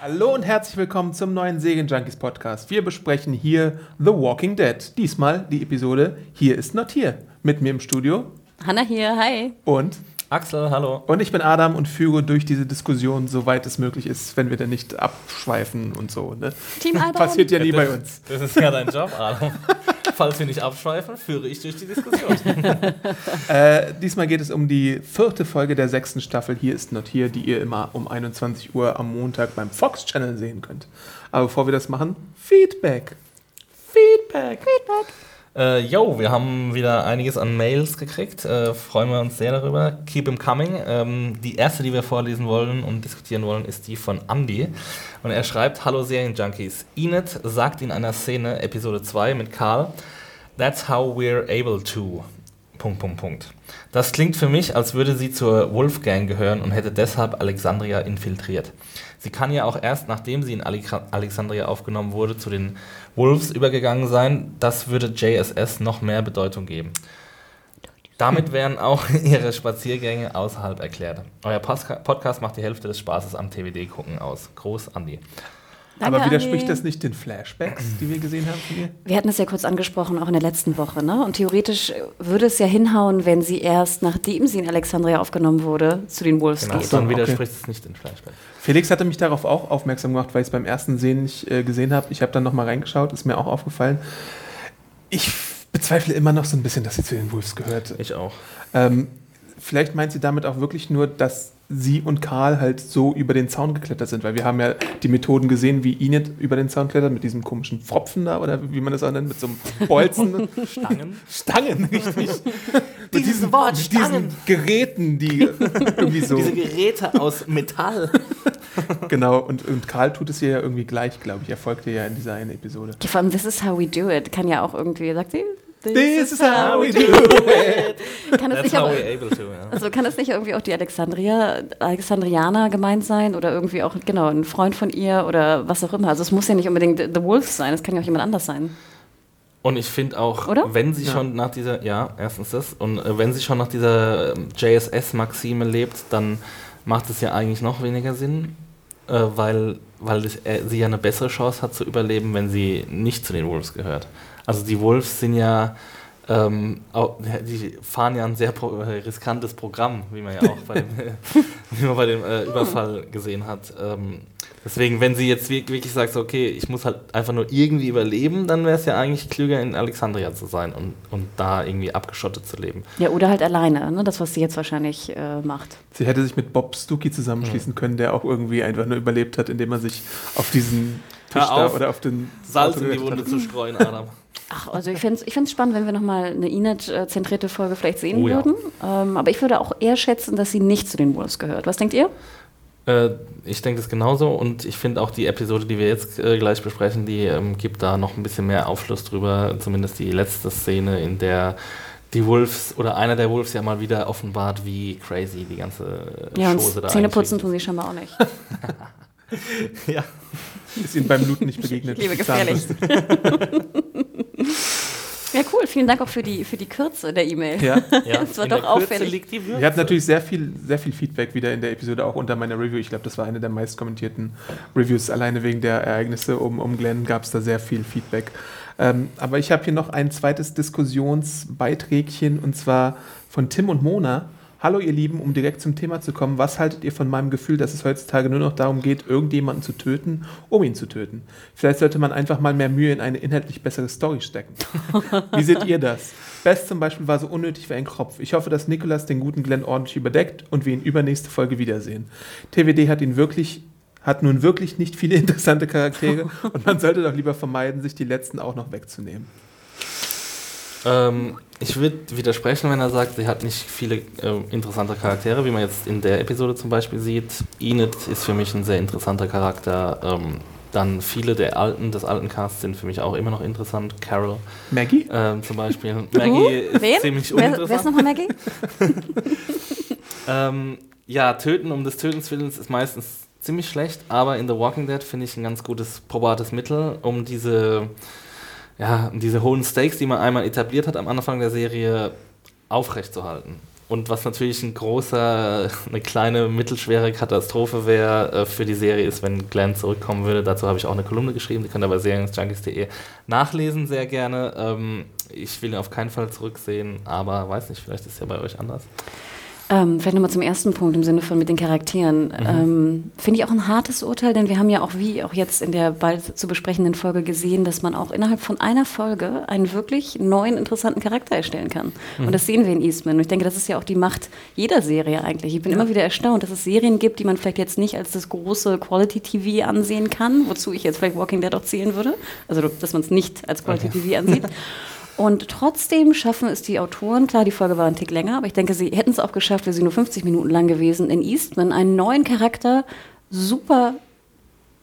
Hallo und herzlich willkommen zum neuen Segen Junkies Podcast. Wir besprechen hier The Walking Dead. Diesmal die Episode Hier ist not hier. Mit mir im Studio Hanna hier, hi. und Axel, hallo. und ich bin Adam und führe durch diese Diskussion, soweit es möglich ist, wenn wir dann nicht abschweifen und so. Ne? Team Adam. Passiert ja nie bei uns. Das ist ja dein Job, Adam. Falls wir nicht abschweifen, führe ich durch die Diskussion. Äh, diesmal geht es um die vierte Folge der sechsten Staffel Hier ist not hier, die ihr immer um 21 Uhr am Montag beim Fox Channel sehen könnt. Aber bevor wir das machen, Feedback. Feedback. Feedback. Äh, yo, wir haben wieder einiges an Mails gekriegt. Äh, freuen wir uns sehr darüber. Keep them coming. Ähm, die erste, die wir vorlesen wollen und diskutieren wollen, ist die von Andy. Und er schreibt: Hallo Serienjunkies. Enid sagt in einer Szene, Episode 2 mit Karl, That's how we're able to. Punkt, Punkt, Punkt. Das klingt für mich, als würde sie zur Wolfgang gehören und hätte deshalb Alexandria infiltriert. Sie kann ja auch erst, nachdem sie in Ale- Alexandria aufgenommen wurde, zu den Wolves übergegangen sein. Das würde JSS noch mehr Bedeutung geben. Damit wären auch ihre Spaziergänge außerhalb erklärt. Euer Podcast macht die Hälfte des Spaßes am TWD-Gucken aus. Groß, Andi. Danke, Aber widerspricht das nicht den Flashbacks, die wir gesehen haben von ihr? Wir hatten es ja kurz angesprochen, auch in der letzten Woche. Ne? Und theoretisch würde es ja hinhauen, wenn sie erst, nachdem sie in Alexandria aufgenommen wurde, zu den Wolves Genau, geht. dann okay. widerspricht es nicht den Flashback. Felix hatte mich darauf auch aufmerksam gemacht, weil ich es beim ersten Sehen nicht äh, gesehen habe. Ich habe dann nochmal reingeschaut, ist mir auch aufgefallen. Ich bezweifle immer noch so ein bisschen, dass sie zu den Wolves gehört. Ich auch. Ähm, vielleicht meint sie damit auch wirklich nur, dass sie und Karl halt so über den Zaun geklettert sind, weil wir haben ja die Methoden gesehen, wie Enid über den Zaun klettert, mit diesem komischen Pfropfen da oder wie man das auch nennt, mit so einem Bolzen. Stangen? Stangen, richtig. mit Dieses diesen, Wort, diesen Stangen. Geräten, die irgendwie so. Diese Geräte aus Metall. genau, und, und Karl tut es ihr ja irgendwie gleich, glaube ich. Er folgt ihr ja in dieser einen Episode. Ja, vor allem, this is how we do it, kann ja auch irgendwie, sagt sie? This is how we do it. Kann es That's nicht how aber, we're able to. Ja. also kann es nicht irgendwie auch die Alexandria, Alexandrianer gemeint sein oder irgendwie auch, genau, ein Freund von ihr oder was auch immer. Also es muss ja nicht unbedingt The Wolves sein, es kann ja auch jemand anders sein. Und ich finde auch, Oder? wenn sie Ja. schon nach dieser, ja, erstens das, und äh, wenn sie schon nach dieser ähm, JSS-Maxime lebt, dann macht es ja eigentlich noch weniger Sinn, äh, weil, weil es, äh, sie ja eine bessere Chance hat zu überleben, wenn sie nicht zu den Wolves gehört. Also die Wolves sind ja, ähm, auch, die fahren ja ein sehr pro, äh, riskantes Programm, wie man ja auch bei dem, wie man bei dem äh, Überfall gesehen hat. Ähm, deswegen, wenn sie jetzt wir- wirklich sagt, okay, ich muss halt einfach nur irgendwie überleben, dann wäre es ja eigentlich klüger, in Alexandria zu sein und, und da irgendwie abgeschottet zu leben. Ja, oder halt alleine, ne? das, was sie jetzt wahrscheinlich äh, macht. Sie hätte sich mit Bob Stuckey zusammenschließen können, der auch irgendwie einfach nur überlebt hat, indem er sich auf diesen Tisch da auf, oder auf den Salz in die Wunde hat. zu streuen, Adam. Ach, also ich finde es ich find's spannend, wenn wir nochmal eine Inet-zentrierte Folge vielleicht sehen Oh ja. würden. Ähm, aber ich würde auch eher schätzen, dass sie nicht zu den Wolves gehört. Was denkt ihr? Äh, ich denke das genauso und ich finde auch die Episode, die wir jetzt äh, gleich besprechen, die ähm, gibt da noch ein bisschen mehr Aufschluss drüber. Zumindest die letzte Szene, in der die Wolves oder einer der Wolves ja mal wieder offenbart, wie crazy die ganze äh, Ja, Chose da Zähneputzen eigentlich tun sie scheinbar auch nicht. Ja. Ist ihnen beim Looten nicht begegnet. Liebe gefährlich. ja, cool. Vielen Dank auch für die, für die Kürze der E-Mail. Ja. ja. Das war in doch der Kürze auffällig. liegt die Würze. Ihr habt natürlich sehr viel, sehr viel Feedback wieder in der Episode, auch unter meiner Review. Ich glaube, das war eine der meist kommentierten Reviews. Alleine wegen der Ereignisse um, um Glenn gab es da sehr viel Feedback. Ähm, aber ich habe hier noch ein zweites Diskussionsbeiträgchen und zwar von Tim und Mona. Hallo ihr Lieben, um direkt zum Thema zu kommen, was haltet ihr von meinem Gefühl, dass es heutzutage nur noch darum geht, irgendjemanden zu töten, um ihn zu töten? Vielleicht sollte man einfach mal mehr Mühe in eine inhaltlich bessere Story stecken. Wie seht ihr das? Best zum Beispiel war so unnötig wie ein Kropf. Ich hoffe, dass Nicholas den guten Glenn ordentlich überdeckt und wir ihn übernächste Folge wiedersehen. TWD hat ihn wirklich hat nun wirklich nicht viele interessante Charaktere und man sollte doch lieber vermeiden, sich die letzten auch noch wegzunehmen. Ähm, ich würde widersprechen, wenn er sagt, sie hat nicht viele äh, interessante Charaktere, wie man jetzt in der Episode zum Beispiel sieht. Enid ist für mich ein sehr interessanter Charakter. Ähm, dann viele der alten, des alten Casts sind für mich auch immer noch interessant. Carol Maggie? ähm, zum Beispiel. Maggie ist Wen? ziemlich Wer, wer ist uninteressant. nochmal Maggie? Ähm, ja, Töten um des Tötens Willens ist meistens ziemlich schlecht, aber in The Walking Dead finde ich ein ganz gutes, probates Mittel, um diese, ja, diese hohen Stakes, die man einmal etabliert hat am Anfang der Serie, aufrechtzuerhalten. und was natürlich ein großer, eine kleine, mittelschwere Katastrophe wäre äh, für die Serie ist, wenn Glenn zurückkommen würde. Dazu habe ich auch eine Kolumne geschrieben, die könnt ihr bei serienjunkies.de nachlesen, sehr gerne. Ähm, ich will ihn auf keinen Fall zurücksehen, aber weiß nicht, vielleicht ist es ja bei euch anders. Ähm, vielleicht nochmal zum ersten Punkt im Sinne von mit den Charakteren. Mhm. Ähm, Finde ich auch ein hartes Urteil, denn wir haben ja auch, wie auch jetzt in der bald zu besprechenden Folge gesehen, dass man auch innerhalb von einer Folge einen wirklich neuen, interessanten Charakter erstellen kann. Mhm. Und das sehen wir in Eastman. Und ich denke, das ist ja auch die Macht jeder Serie eigentlich. Ich bin ja. immer wieder erstaunt, dass es Serien gibt, die man vielleicht jetzt nicht als das große Quality-TV ansehen kann, wozu ich jetzt vielleicht Walking Dead auch zählen würde. Also, dass man es nicht als Quality-TV okay. ansieht. Und trotzdem schaffen es die Autoren, klar, die Folge war ein Tick länger, aber ich denke, sie hätten es auch geschafft, wäre sie nur 50 Minuten lang gewesen, in Eastman einen neuen Charakter super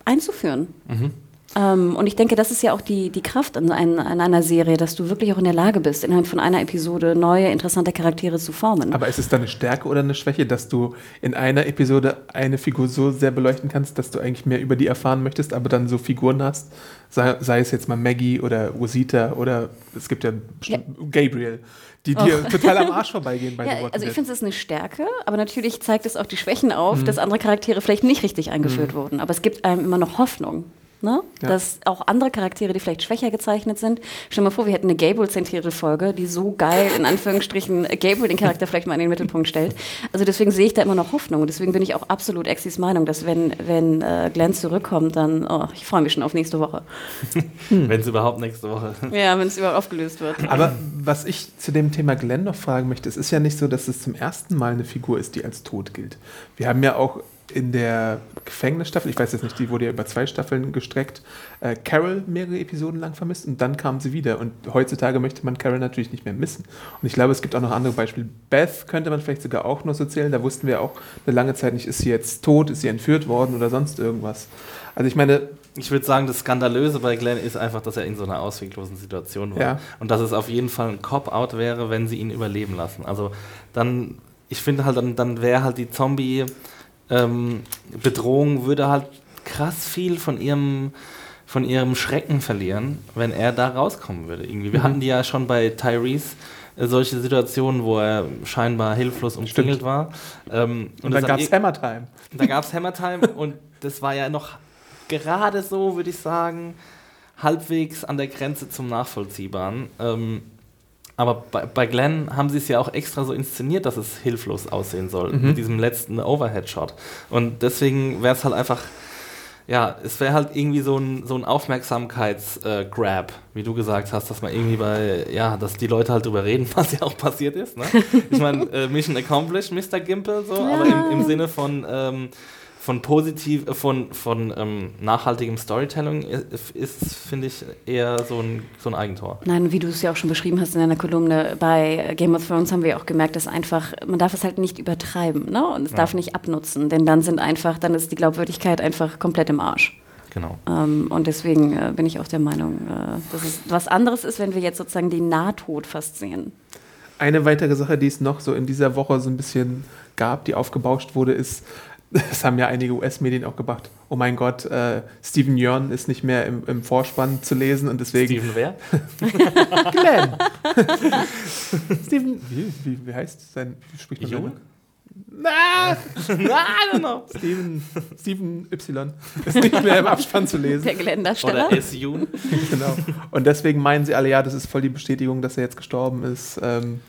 einzuführen. Mhm. Ähm, und ich denke, das ist ja auch die, die Kraft an, ein, an, einer Serie, dass du wirklich auch in der Lage bist, innerhalb von einer Episode neue, interessante Charaktere zu formen. Aber ist es dann eine Stärke oder eine Schwäche, dass du in einer Episode eine Figur so sehr beleuchten kannst, dass du eigentlich mehr über die erfahren möchtest, aber dann so Figuren hast, sei, sei es jetzt mal Maggie oder Rosita oder es gibt ja, ja. Gabriel, die dir oh. total am Arsch vorbeigehen bei ja, Also ich finde, es ist eine Stärke, aber natürlich zeigt es auch die Schwächen auf, mhm. dass andere Charaktere vielleicht nicht richtig eingeführt mhm. wurden. Aber es gibt einem immer noch Hoffnung. Ne? Ja. Dass auch andere Charaktere, die vielleicht schwächer gezeichnet sind, stell dir mal vor, wir hätten eine Gable-zentrierte Folge, die so geil, in Anführungsstrichen, Gable den Charakter vielleicht mal in den Mittelpunkt stellt. Also deswegen sehe ich da immer noch Hoffnung. Und deswegen bin ich auch absolut Exis Meinung, dass wenn, wenn äh, Glenn zurückkommt, dann, oh, ich freue mich schon auf nächste Woche. wenn es überhaupt nächste Woche. Ja, wenn es überhaupt aufgelöst wird. Aber was ich zu dem Thema Glenn noch fragen möchte, es ist ja nicht so, dass es zum ersten Mal eine Figur ist, die als tot gilt. Wir haben ja auch in der Gefängnisstaffel, ich weiß jetzt nicht, die wurde ja über zwei Staffeln gestreckt, äh, Carol mehrere Episoden lang vermisst und dann kam sie wieder. Und heutzutage möchte man Carol natürlich nicht mehr missen. Und ich glaube, es gibt auch noch andere Beispiele. Beth könnte man vielleicht sogar auch noch so zählen. Da wussten wir auch eine lange Zeit nicht, ist sie jetzt tot, ist sie entführt worden oder sonst irgendwas. Also ich meine. Ich würde sagen, das Skandalöse bei Glenn ist einfach, dass er in so einer ausweglosen Situation war. Ja. Und dass es auf jeden Fall ein Cop-Out wäre, wenn sie ihn überleben lassen. Also dann, ich finde halt, dann, dann wäre halt die Zombie- ähm, Bedrohung würde halt krass viel von ihrem, von ihrem Schrecken verlieren, wenn er da rauskommen würde. Irgendwie. Wir mhm. hatten die ja schon bei Tyrese äh, solche Situationen, wo er scheinbar hilflos umzingelt war. Ähm, und, und dann gab es Hammer Time. Da gab es Hammer Time und das war ja noch gerade so, würde ich sagen, halbwegs an der Grenze zum Nachvollziehbaren. Ähm, aber bei, bei Glenn haben sie es ja auch extra so inszeniert, dass es hilflos aussehen soll, mhm. mit diesem letzten Overhead-Shot. Und deswegen wäre es halt einfach, ja, es wäre halt irgendwie so ein, so ein Aufmerksamkeits-Grab, äh, wie du gesagt hast, dass man irgendwie bei, ja, dass die Leute halt drüber reden, was ja auch passiert ist. Ne? Ich meine, äh, Mission Accomplished, Mr. Gimple, so, ja. aber im, im Sinne von, ähm, von positiv, äh, von, von ähm, nachhaltigem Storytelling ist, ist finde ich, eher so ein, so ein Eigentor. Nein, wie du es ja auch schon beschrieben hast in deiner Kolumne, bei Game of Thrones haben wir auch gemerkt, dass einfach, man darf es halt nicht übertreiben, ne? Und es ja. darf nicht abnutzen, denn dann sind einfach, dann ist die Glaubwürdigkeit einfach komplett im Arsch. Genau. Ähm, und deswegen äh, bin ich auch der Meinung, äh, dass es was anderes ist, wenn wir jetzt sozusagen den Nahtod fast sehen. Eine weitere Sache, die es noch so in dieser Woche so ein bisschen gab, die aufgebauscht wurde, ist das haben ja einige US-Medien auch gemacht. Oh mein Gott, äh, Steven Yeun ist nicht mehr im, im, Vorspann zu lesen und deswegen. Steven wer? Glenn. Steven, wie, wie, wie, heißt sein, wie spricht man Yeun? Na, na, no. Steven, Steven Y ist nicht mehr im Abspann zu lesen. Der Geländersteller. Oder S. Yoon. genau. Und deswegen meinen sie alle, ja, das ist voll die Bestätigung, dass er jetzt gestorben ist. Ähm,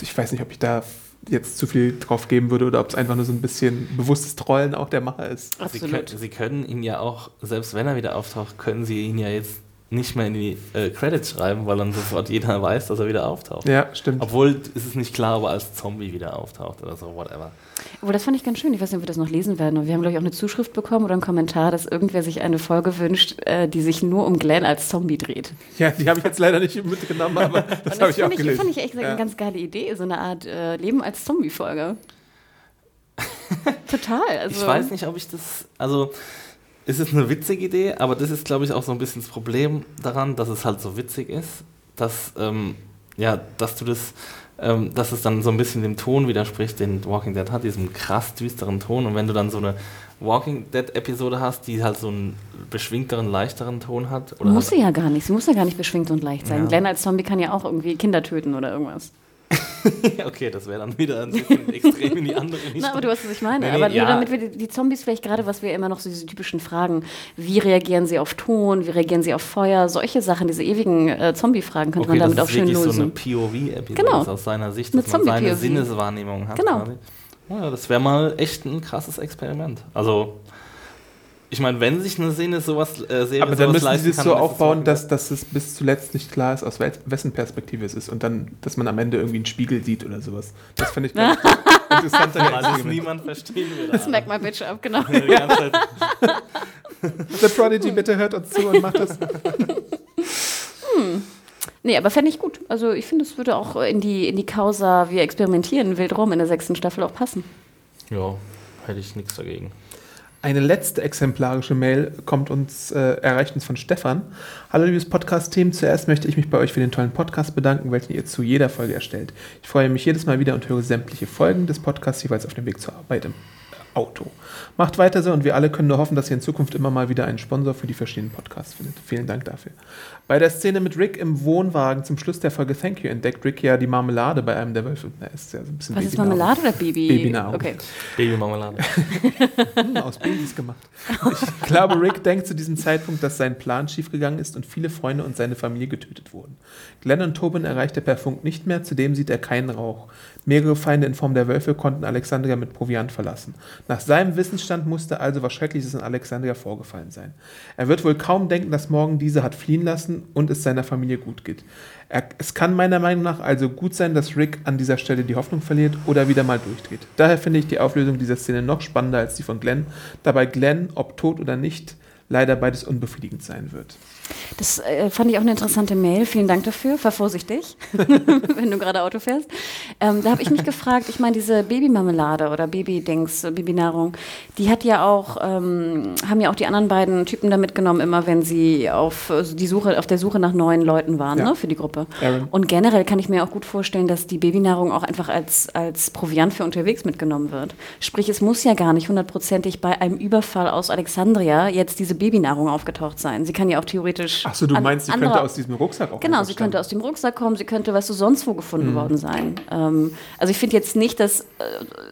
ich weiß nicht, ob ich da jetzt zu viel drauf geben würde oder ob es einfach nur so ein bisschen bewusstes Trollen auch der Macher ist. Sie können, Sie können ihn ja auch, selbst wenn er wieder auftaucht, können Sie ihn ja jetzt nicht mehr in die äh, Credits schreiben, weil dann sofort jeder weiß, dass er wieder auftaucht. Ja, stimmt. Obwohl ist es nicht klar, ob er als Zombie wieder auftaucht oder so, whatever. Obwohl, das fand ich ganz schön. Ich weiß nicht, ob wir das noch lesen werden. Und wir haben, glaube ich, auch eine Zuschrift bekommen oder einen Kommentar, dass irgendwer sich eine Folge wünscht, äh, die sich nur um Glenn als Zombie dreht. Ja, die habe ich jetzt leider nicht mitgenommen, aber das, das habe ich auch ich, gelesen. Das fand ich echt ja. eine ganz geile Idee, so eine Art äh, Leben als Zombie-Folge. Total. Also. Ich weiß nicht, ob ich das. Also es ist eine witzige Idee, aber das ist, glaube ich, auch so ein bisschen das Problem daran, dass es halt so witzig ist, dass, ähm, ja, dass du das, ähm, dass es dann so ein bisschen dem Ton widerspricht, den Walking Dead hat, diesem krass düsteren Ton. Und wenn du dann so eine Walking Dead-Episode hast, die halt so einen beschwingteren, leichteren Ton hat. Oder muss halt sie ja gar nicht. Sie muss ja gar nicht beschwingt und leicht sein. Ja. Glenn als Zombie kann ja auch irgendwie Kinder töten oder irgendwas. okay, das wäre dann wieder ein bisschen extrem in die andere Richtung. Na, aber du weißt, was ich meine. Nee, nee, aber nur ja. damit wir die, die Zombies vielleicht gerade, was wir immer noch so diese typischen Fragen, wie reagieren sie auf Ton, wie reagieren sie auf Feuer, solche Sachen, diese ewigen äh, Zombie-Fragen könnte Okay, man damit das auch ist schön wirklich so eine lösen. POV-Episode Genau. ist aus seiner Sicht, Eine dass man seine. Sinneswahrnehmung hat. Genau. ja, das wäre mal echt ein krasses Experiment. Also, ich meine, wenn sich eine Sinne sowas, äh, Serie Aber dann sowas müssen sie es so aufbauen, Walking dass, dass es bis zuletzt nicht klar ist, aus wessen Perspektive es ist. Und dann, dass man am Ende irgendwie einen Spiegel sieht oder sowas. Das finde ich interessanter Dead, weil niemand verstehen würde. Das merkt mein Bitch ab, genau. The Prodigy, bitte hört uns zu und macht das. Nee, aber fände ich gut. Also ich finde, es würde auch in die, in die Causa, wir experimentieren wild rum in der sechsten Staffel auch passen. ja, hätte ich nichts dagegen. Eine letzte exemplarische Mail kommt uns, äh, erreicht uns von Stefan. Hallo liebes Podcast-Team, zuerst möchte ich mich bei euch für den tollen Podcast bedanken, welchen ihr zu jeder Folge erstellt. Ich freue mich jedes Mal wieder und höre sämtliche Folgen des Podcasts jeweils auf dem Weg zur Arbeit im Auto. Macht weiter so und wir alle können nur hoffen, dass ihr in Zukunft immer mal wieder einen Sponsor für die verschiedenen Podcasts findet. Vielen Dank dafür. Bei der Szene mit Rick im Wohnwagen zum Schluss der Folge Thank You entdeckt Rick ja die Marmelade bei einem der Wölfe. Na, ist ja so ein bisschen Was ist. Marmelade oder Baby? Babynahrung. Okay. Babymarmelade. Hm, aus Babys gemacht. Ich glaube, Rick denkt zu diesem Zeitpunkt, dass sein Plan schiefgegangen ist und viele Freunde und seine Familie getötet wurden. Glenn und Tobin erreicht er per Funk nicht mehr, zudem sieht er keinen Rauch. Mehrere Feinde in Form der Wölfe konnten Alexandria mit Proviant verlassen. Nach seinem Wissensstand musste also was Schreckliches in Alexandria vorgefallen sein. Er wird wohl kaum denken, dass morgen diese hat fliehen lassen und es seiner Familie gut geht. Er, es kann meiner Meinung nach also gut sein, dass Rick an dieser Stelle die Hoffnung verliert oder wieder mal durchdreht. Daher finde ich die Auflösung dieser Szene noch spannender als die von Glenn, da bei Glenn, ob tot oder nicht, leider beides unbefriedigend sein wird. Das äh, fand ich auch eine interessante Mail. Vielen Dank dafür. Fahr vorsichtig, wenn du gerade Auto fährst. Ähm, da habe ich mich gefragt, ich meine, diese Babymarmelade oder Babydings, Babynahrung, die hat ja auch, ähm, haben ja auch die anderen beiden Typen da mitgenommen, immer wenn sie auf, äh, die Suche, auf der Suche nach neuen Leuten waren, Ja. ne, für die Gruppe. Aaron. Und generell kann ich mir auch gut vorstellen, dass die Babynahrung auch einfach als, als Proviant für unterwegs mitgenommen wird. Sprich, es muss ja gar nicht hundertprozentig bei einem Überfall aus Alexandria jetzt diese Babynahrung aufgetaucht sein. Sie kann ja auch theoretisch. Achso, du meinst, sie könnte aus diesem Rucksack auch Genau, sie könnte aus dem Rucksack kommen, sie könnte, weißt du, sonst wo gefunden Mhm. worden sein. Ähm, also ich finde jetzt nicht, dass, äh,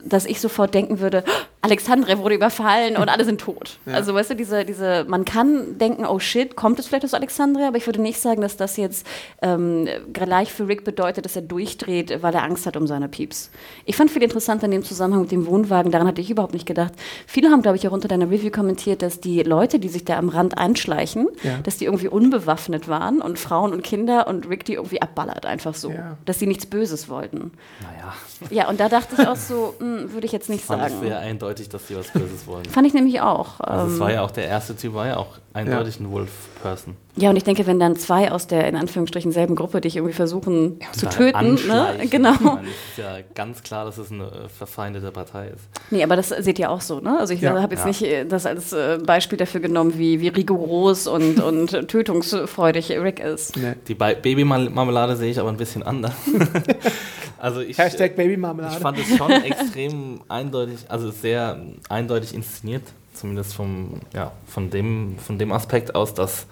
dass ich sofort denken würde, "Oh, Alexandre wurde überfallen und alle sind tot. Ja. Also weißt du, diese, diese, man kann denken, oh shit, kommt es vielleicht aus Alexandria, aber ich würde nicht sagen, dass das jetzt ähm, gleich für Rick bedeutet, dass er durchdreht, weil er Angst hat um seine Pieps. Ich fand viel interessanter in dem Zusammenhang mit dem Wohnwagen, daran hatte ich überhaupt nicht gedacht. Viele haben, glaube ich, auch unter deiner Review kommentiert, dass die Leute, die sich da am Rand einschleichen, Ja. dass die irgendwie unbewaffnet waren und Frauen und Kinder und Rick die irgendwie abballert, einfach so. Ja. Dass sie nichts Böses wollten. Naja, Ja, und da dachte ich auch so, hm, würde ich jetzt nicht fand sagen. sehr eindeutig, dass sie was Böses wollen. Fand ich nämlich auch. Also es ähm, war ja auch der erste Typ, war ja auch eindeutig ein Wolf-Person. ja, und ich denke, wenn dann zwei aus der in Anführungsstrichen selben Gruppe dich irgendwie versuchen zu Da töten, ne? Genau. Ich meine, es ist ja ganz klar, dass es eine äh, verfeindete Partei ist. Nee, aber das seht ihr auch so, ne? Also ich Ja. habe jetzt Ja. nicht äh, das als äh, Beispiel dafür genommen, wie, wie rigoros und, und tötungsfreudig Rick ist. Nee. Die Ba- Babymarmelade sehe ich aber ein bisschen anders. also ich, Hashtag ich Babymarmelade. fand es schon extrem eindeutig, also sehr eindeutig inszeniert, zumindest vom, ja, von, dem, von dem Aspekt aus, dass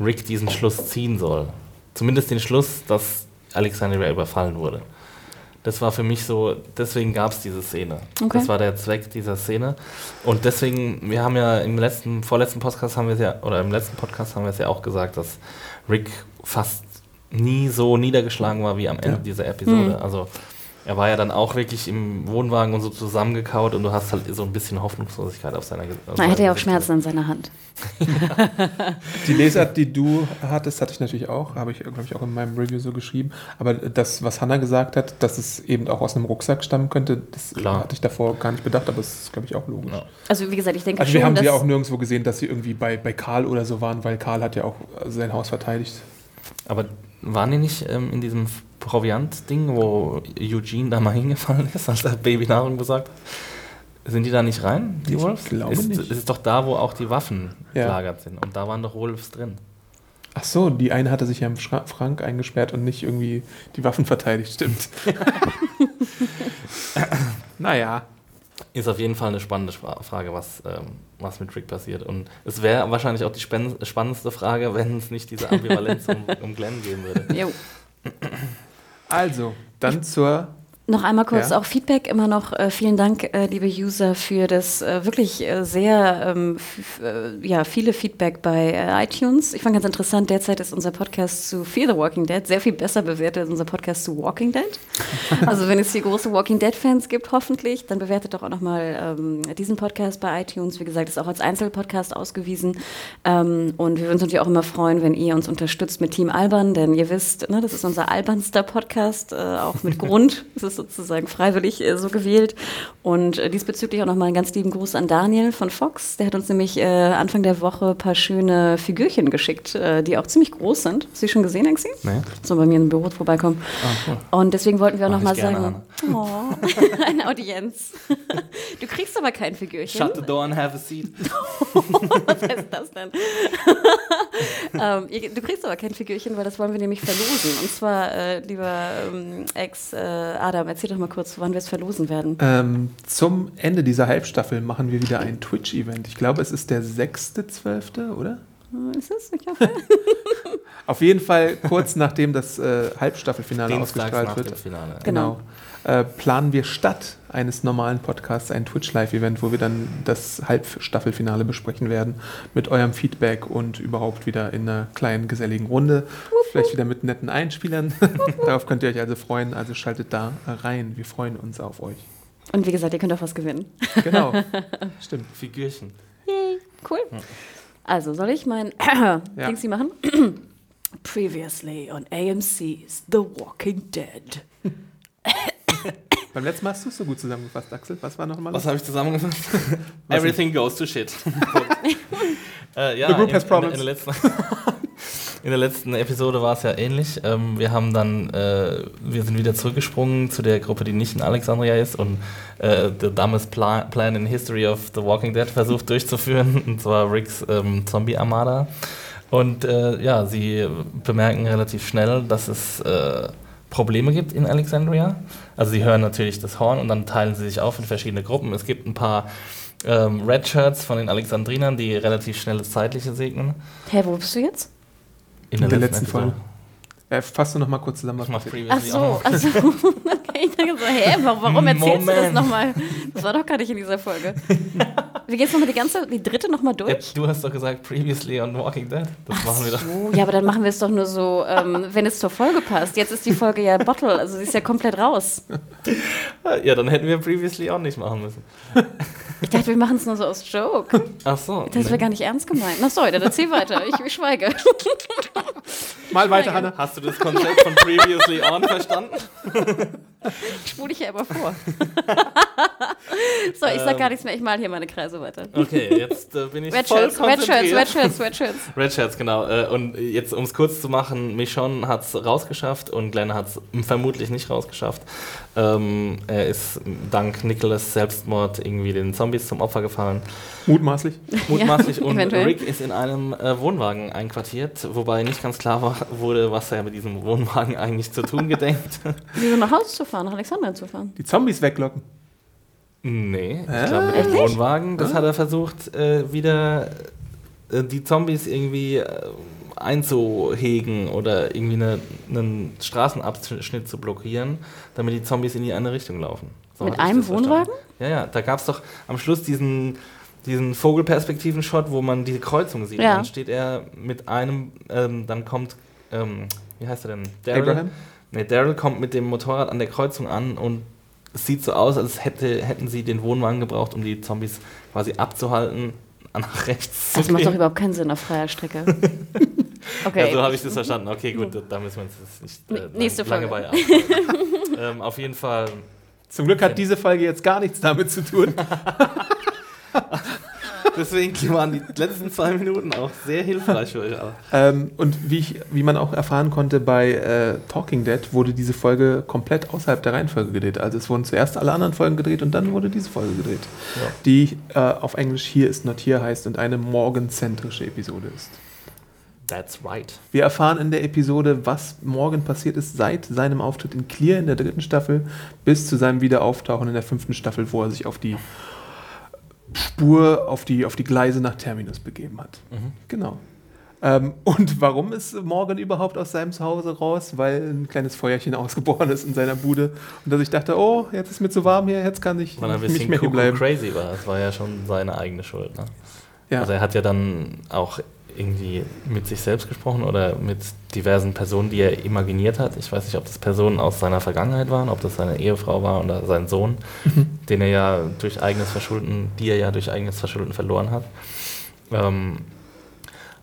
Rick diesen Schluss ziehen soll. Zumindest den Schluss, dass Alexandria überfallen wurde. Das war für mich so, deswegen gab es diese Szene. Okay. Das war der Zweck dieser Szene. Und deswegen, wir haben ja im letzten, vorletzten Podcast haben wir es ja, oder im letzten Podcast haben wir es ja auch gesagt, dass Rick fast nie so niedergeschlagen war wie am Ende Ja. dieser Episode. Mhm. Also er war ja dann auch wirklich im Wohnwagen und so zusammengekaut und du hast halt so ein bisschen Hoffnungslosigkeit auf seiner Ge- auf Na, er hätte ja auch Schmerzen an seiner Hand. Die Lesart, die du hattest, hatte ich natürlich auch, habe ich, glaube ich, auch in meinem Review so geschrieben. Aber das, was Hannah gesagt hat, dass es eben auch aus einem Rucksack stammen könnte, das Klar. hatte ich davor gar nicht bedacht, aber es ist, glaube ich, auch logisch. Ja. Also wie gesagt, ich denke Also schon, wir haben sie ja auch nirgendwo gesehen, dass sie irgendwie bei, bei Karl oder so waren, weil Karl hat ja auch sein Haus verteidigt. Aber waren die nicht ähm, in diesem Proviant-Ding, wo Eugene da mal hingefallen ist, als er Babynahrung besorgt hat? Sind die da nicht rein, die Ich Wolves? glaube ist, nicht. ist doch da, wo auch die Waffen Ja. gelagert sind. Und da waren doch Wolves drin. Ach so, die eine hatte sich ja im Schra Frank eingesperrt und nicht irgendwie die Waffen verteidigt, stimmt. naja. Ist auf jeden Fall eine spannende Frage, was, ähm, was mit Rick passiert. Und es wäre wahrscheinlich auch die spann spannendste Frage, wenn es nicht diese Ambivalenz um, um Glenn geben würde. Jo. Also, Dann zur noch einmal kurz Ja. auch Feedback, immer noch äh, vielen Dank, äh, liebe User, für das äh, wirklich äh, sehr ähm, äh, ja, viele Feedback bei äh, iTunes. Ich fand ganz interessant, derzeit ist unser Podcast zu Fear the Walking Dead sehr viel besser bewertet als unser Podcast zu Walking Dead. Also wenn es hier große Walking Dead-Fans gibt, hoffentlich, dann bewertet doch auch nochmal ähm, diesen Podcast bei iTunes. Wie gesagt, ist auch als Einzelpodcast ausgewiesen. Ähm, und wir würden uns natürlich auch immer freuen, wenn ihr uns unterstützt mit Team Alban, denn ihr wisst, ne, das ist unser albernster Podcast, auch mit Grund. Ist sozusagen freiwillig äh, so gewählt. Und äh, diesbezüglich auch nochmal einen ganz lieben Gruß an Daniel von Fox. Der hat uns nämlich äh, Anfang der Woche ein paar schöne Figürchen geschickt, äh, die auch ziemlich groß sind. Hast du die schon gesehen, Exi? Nee. So bei mir im Büro vorbeikommen. Und deswegen wollten wir auch nochmal sagen, oh, eine Audienz. Du kriegst aber kein Figürchen. Shut the door and have a seat. Was heißt das denn? ähm, ihr, du kriegst aber kein Figürchen, weil das wollen wir nämlich verlosen. Und zwar, äh, lieber ähm, Ex äh, Adam, erzähl doch mal kurz, wann wir es verlosen werden. Ähm, zum Ende dieser Halbstaffel machen wir wieder ein Twitch-Event. Ich glaube, es ist der 6.12., oder? Äh, Ist es? Ich hoffe. Auf jeden Fall kurz nachdem das äh, Halbstaffelfinale Dienstags ausgestrahlt nach wird. dem Finale. Genau. Genau. Äh, planen wir statt eines normalen Podcasts ein Twitch-Live-Event, wo wir dann das Halbstaffelfinale besprechen werden mit eurem Feedback und überhaupt wieder in einer kleinen, geselligen Runde. Vielleicht wieder mit netten Einspielern. Darauf könnt ihr euch also freuen. Also schaltet da rein. Wir freuen uns auf euch. Und wie gesagt, ihr könnt auch was gewinnen. Genau. Stimmt. Figürchen. Yay, cool. Also, soll ich mein Ja. Dings hier machen? Previously on AMC's The Walking Dead. Beim letzten Mal hast du es so gut zusammengefasst, Axel. Was war nochmal? Was habe ich zusammengefasst? Everything goes to shit. äh, ja, The group in, has in, problems. in, der letzten, in der letzten Episode war es ja ähnlich. Ähm, wir haben dann, äh, wir sind wieder zurückgesprungen zu der Gruppe, die nicht in Alexandria ist und äh, The Dumbest Pla Plan in History of The Walking Dead versucht durchzuführen, und zwar Ricks ähm, Zombie Armada. Und äh, ja, sie bemerken relativ schnell, dass es äh, Probleme gibt in Alexandria. Also sie hören natürlich das Horn und dann teilen sie sich auf in verschiedene Gruppen. Es gibt ein paar ähm, Red Shirts von den Alexandrinern, die relativ schnell das Zeitliche segnen. Hä, wo bist du jetzt? In der letzten Episode. Folge. Äh, fass du nochmal kurz zusammen, was Ich mach. Ach previously so, auch ach so. Ich dachte so, hä, warum, warum erzählst du das Moment. nochmal? Das war doch gar nicht in dieser Folge. Wir gehen jetzt nochmal die ganze, die dritte nochmal Ja, durch. du hast doch gesagt previously on Walking Dead. Das machen wir doch. Oh, ja, aber dann machen wir es doch nur so, ähm, wenn es zur Folge passt. Jetzt ist die Folge ja Bottle, also sie ist ja komplett raus. Ja, dann hätten wir previously auch nicht machen müssen. Ich dachte, wir machen es nur so aus Joke. Ach so. Das wäre gar nicht ernst gemeint. Na sorry, dann erzähl weiter. Ich, ich schweige. Mal weiter, Hanna. Hast du das Konzept von previously on verstanden? Ich spule dich ja immer vor. so, ich sag gar nichts mehr. Ich mal hier meine Kreise weiter. Okay, jetzt äh, bin ich Red voll Shirts, Red Shirts, konzentriert. Red Shirts, Red Shirts. Red Shirts, genau. Äh, Und jetzt, um es kurz zu machen, Michonne hat es rausgeschafft und Glenn hat es vermutlich nicht rausgeschafft. Ähm, er ist dank Nicholas Selbstmord irgendwie den Zombies zum Opfer gefallen. Mutmaßlich. Mutmaßlich. Ja, und eventuell. Rick ist in einem äh, Wohnwagen einquartiert, wobei nicht ganz klar war, wurde, was er mit diesem Wohnwagen eigentlich zu tun gedenkt. Wieso nach Hause zu fahren, nach Alexandria zu fahren? Die Zombies weglocken. nee, ich glaube mit dem? Wohnwagen, das hat er versucht, äh, wieder äh, die Zombies irgendwie äh, einzuhegen oder irgendwie eine, einen Straßenabschnitt zu blockieren, damit die Zombies in die eine Richtung laufen. So Mit einem das verstanden. Wohnwagen? Ja, ja, da gab es doch am Schluss diesen, diesen Vogelperspektiven-Shot, wo man diese Kreuzung sieht. Ja. Dann steht er mit einem, ähm, dann kommt, ähm, wie heißt er denn? Daryl? Abraham? Nee, Daryl kommt mit dem Motorrad an der Kreuzung an und es sieht so aus, als hätte, hätten sie den Wohnwagen gebraucht, um die Zombies quasi abzuhalten, nach rechts zu Das macht doch überhaupt keinen Sinn auf freier Strecke. Okay. Ja, so habe ich das verstanden. Okay, gut, da müssen wir uns jetzt nicht äh, nächste lange Folge. bei ähm, Auf jeden Fall Zum Glück hat diese Folge jetzt gar nichts damit zu tun. Deswegen waren die letzten zwei Minuten auch sehr hilfreich für euch alle. ähm, und wie, ich, wie man auch erfahren konnte bei äh, Talking Dead, wurde diese Folge komplett außerhalb der Reihenfolge gedreht. Also es wurden zuerst alle anderen Folgen gedreht und dann wurde diese Folge gedreht. Ja. Die äh, auf Englisch hier ist not hier heißt und eine morgenzentrische Episode ist. That's right. Wir erfahren in der Episode, was morgen passiert ist seit seinem Auftritt in Clear in der dritten Staffel bis zu seinem Wiederauftauchen in der fünften Staffel, wo er sich auf die Spur, auf die, auf die Gleise nach Terminus begeben hat. Mhm. Genau. Ähm, und warum ist Morgan überhaupt aus seinem Zuhause raus? Weil ein kleines Feuerchen ausgeboren ist in seiner Bude. Und dass ich dachte, oh, jetzt ist mir zu warm hier, jetzt kann ich Weil ein nicht mehr hier bleiben. crazy war. Das war ja schon seine eigene Schuld. Ne? Ja. Also er hat ja dann auch irgendwie mit sich selbst gesprochen oder mit diversen Personen, die er imaginiert hat. Ich weiß nicht, ob das Personen aus seiner Vergangenheit waren, ob das seine Ehefrau war oder sein Sohn, den er ja durch eigenes Verschulden, die er ja durch eigenes Verschulden verloren hat. Ähm,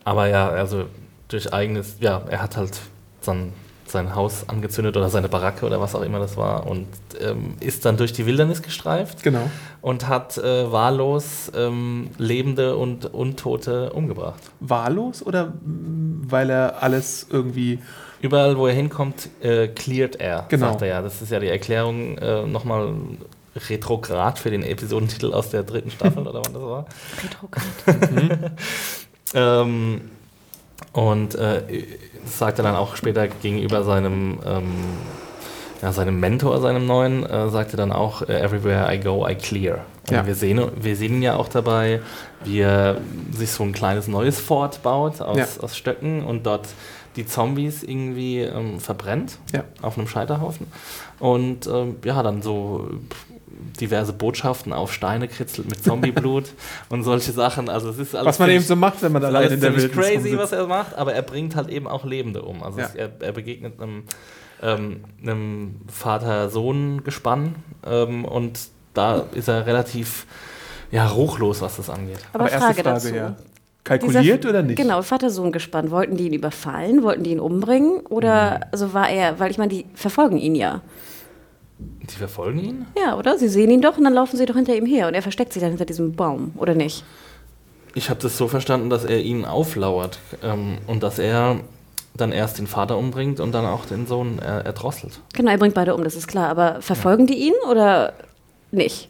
aber ja, also durch eigenes, ja, er hat halt dann sein Haus angezündet oder seine Baracke oder was auch immer das war und ähm, ist dann durch die Wildernis gestreift Genau. und hat äh, wahllos ähm, Lebende und Untote umgebracht. Wahllos oder weil er alles irgendwie. Überall, wo er hinkommt, äh, cleared er, Genau. sagt er ja. Das ist ja die Erklärung äh, nochmal retrograd für den Episodentitel aus der dritten Staffel oder wann das war. Retrograd. Ähm, und äh, das sagt er dann auch später gegenüber seinem, ähm, ja, seinem Mentor, seinem neuen, äh, sagt er dann auch, äh, everywhere I go, I clear. Und Ja. wir, sehen, wir sehen ihn ja auch dabei, wie er sich so ein kleines neues Fort baut aus, Ja. aus Stöcken und dort die Zombies irgendwie ähm, verbrennt Ja. auf einem Scheiterhaufen. Und ähm, ja, dann so diverse Botschaften auf Steine kritzelt mit Zombieblut und solche Sachen. Also es ist alles Was man eben so macht, wenn man ist allein in der ziemlich Wildnis crazy, rumsitzt. was er macht, aber er bringt halt eben auch Lebende um. Also Ja. es, er, er begegnet einem, ähm, einem Vater-Sohn-Gespann ähm, und da ist er relativ ja, ruchlos, was das angeht. Aber, Frage, dazu. ja. Kalkuliert Dieser- oder nicht? Genau, Vater-Sohn gespannt. Wollten die ihn überfallen? Wollten die ihn umbringen? Oder Mhm. also war er, weil ich meine, die verfolgen ihn ja. Die verfolgen ihn? Ja, oder? Sie sehen ihn doch und dann laufen sie doch hinter ihm her und er versteckt sich dann hinter diesem Baum, oder nicht? Ich habe das so verstanden, dass er ihnen auflauert ähm, und dass er dann erst den Vater umbringt und dann auch den Sohn äh, erdrosselt. Genau, er bringt beide um, das ist klar. Aber verfolgen die ihn oder nicht?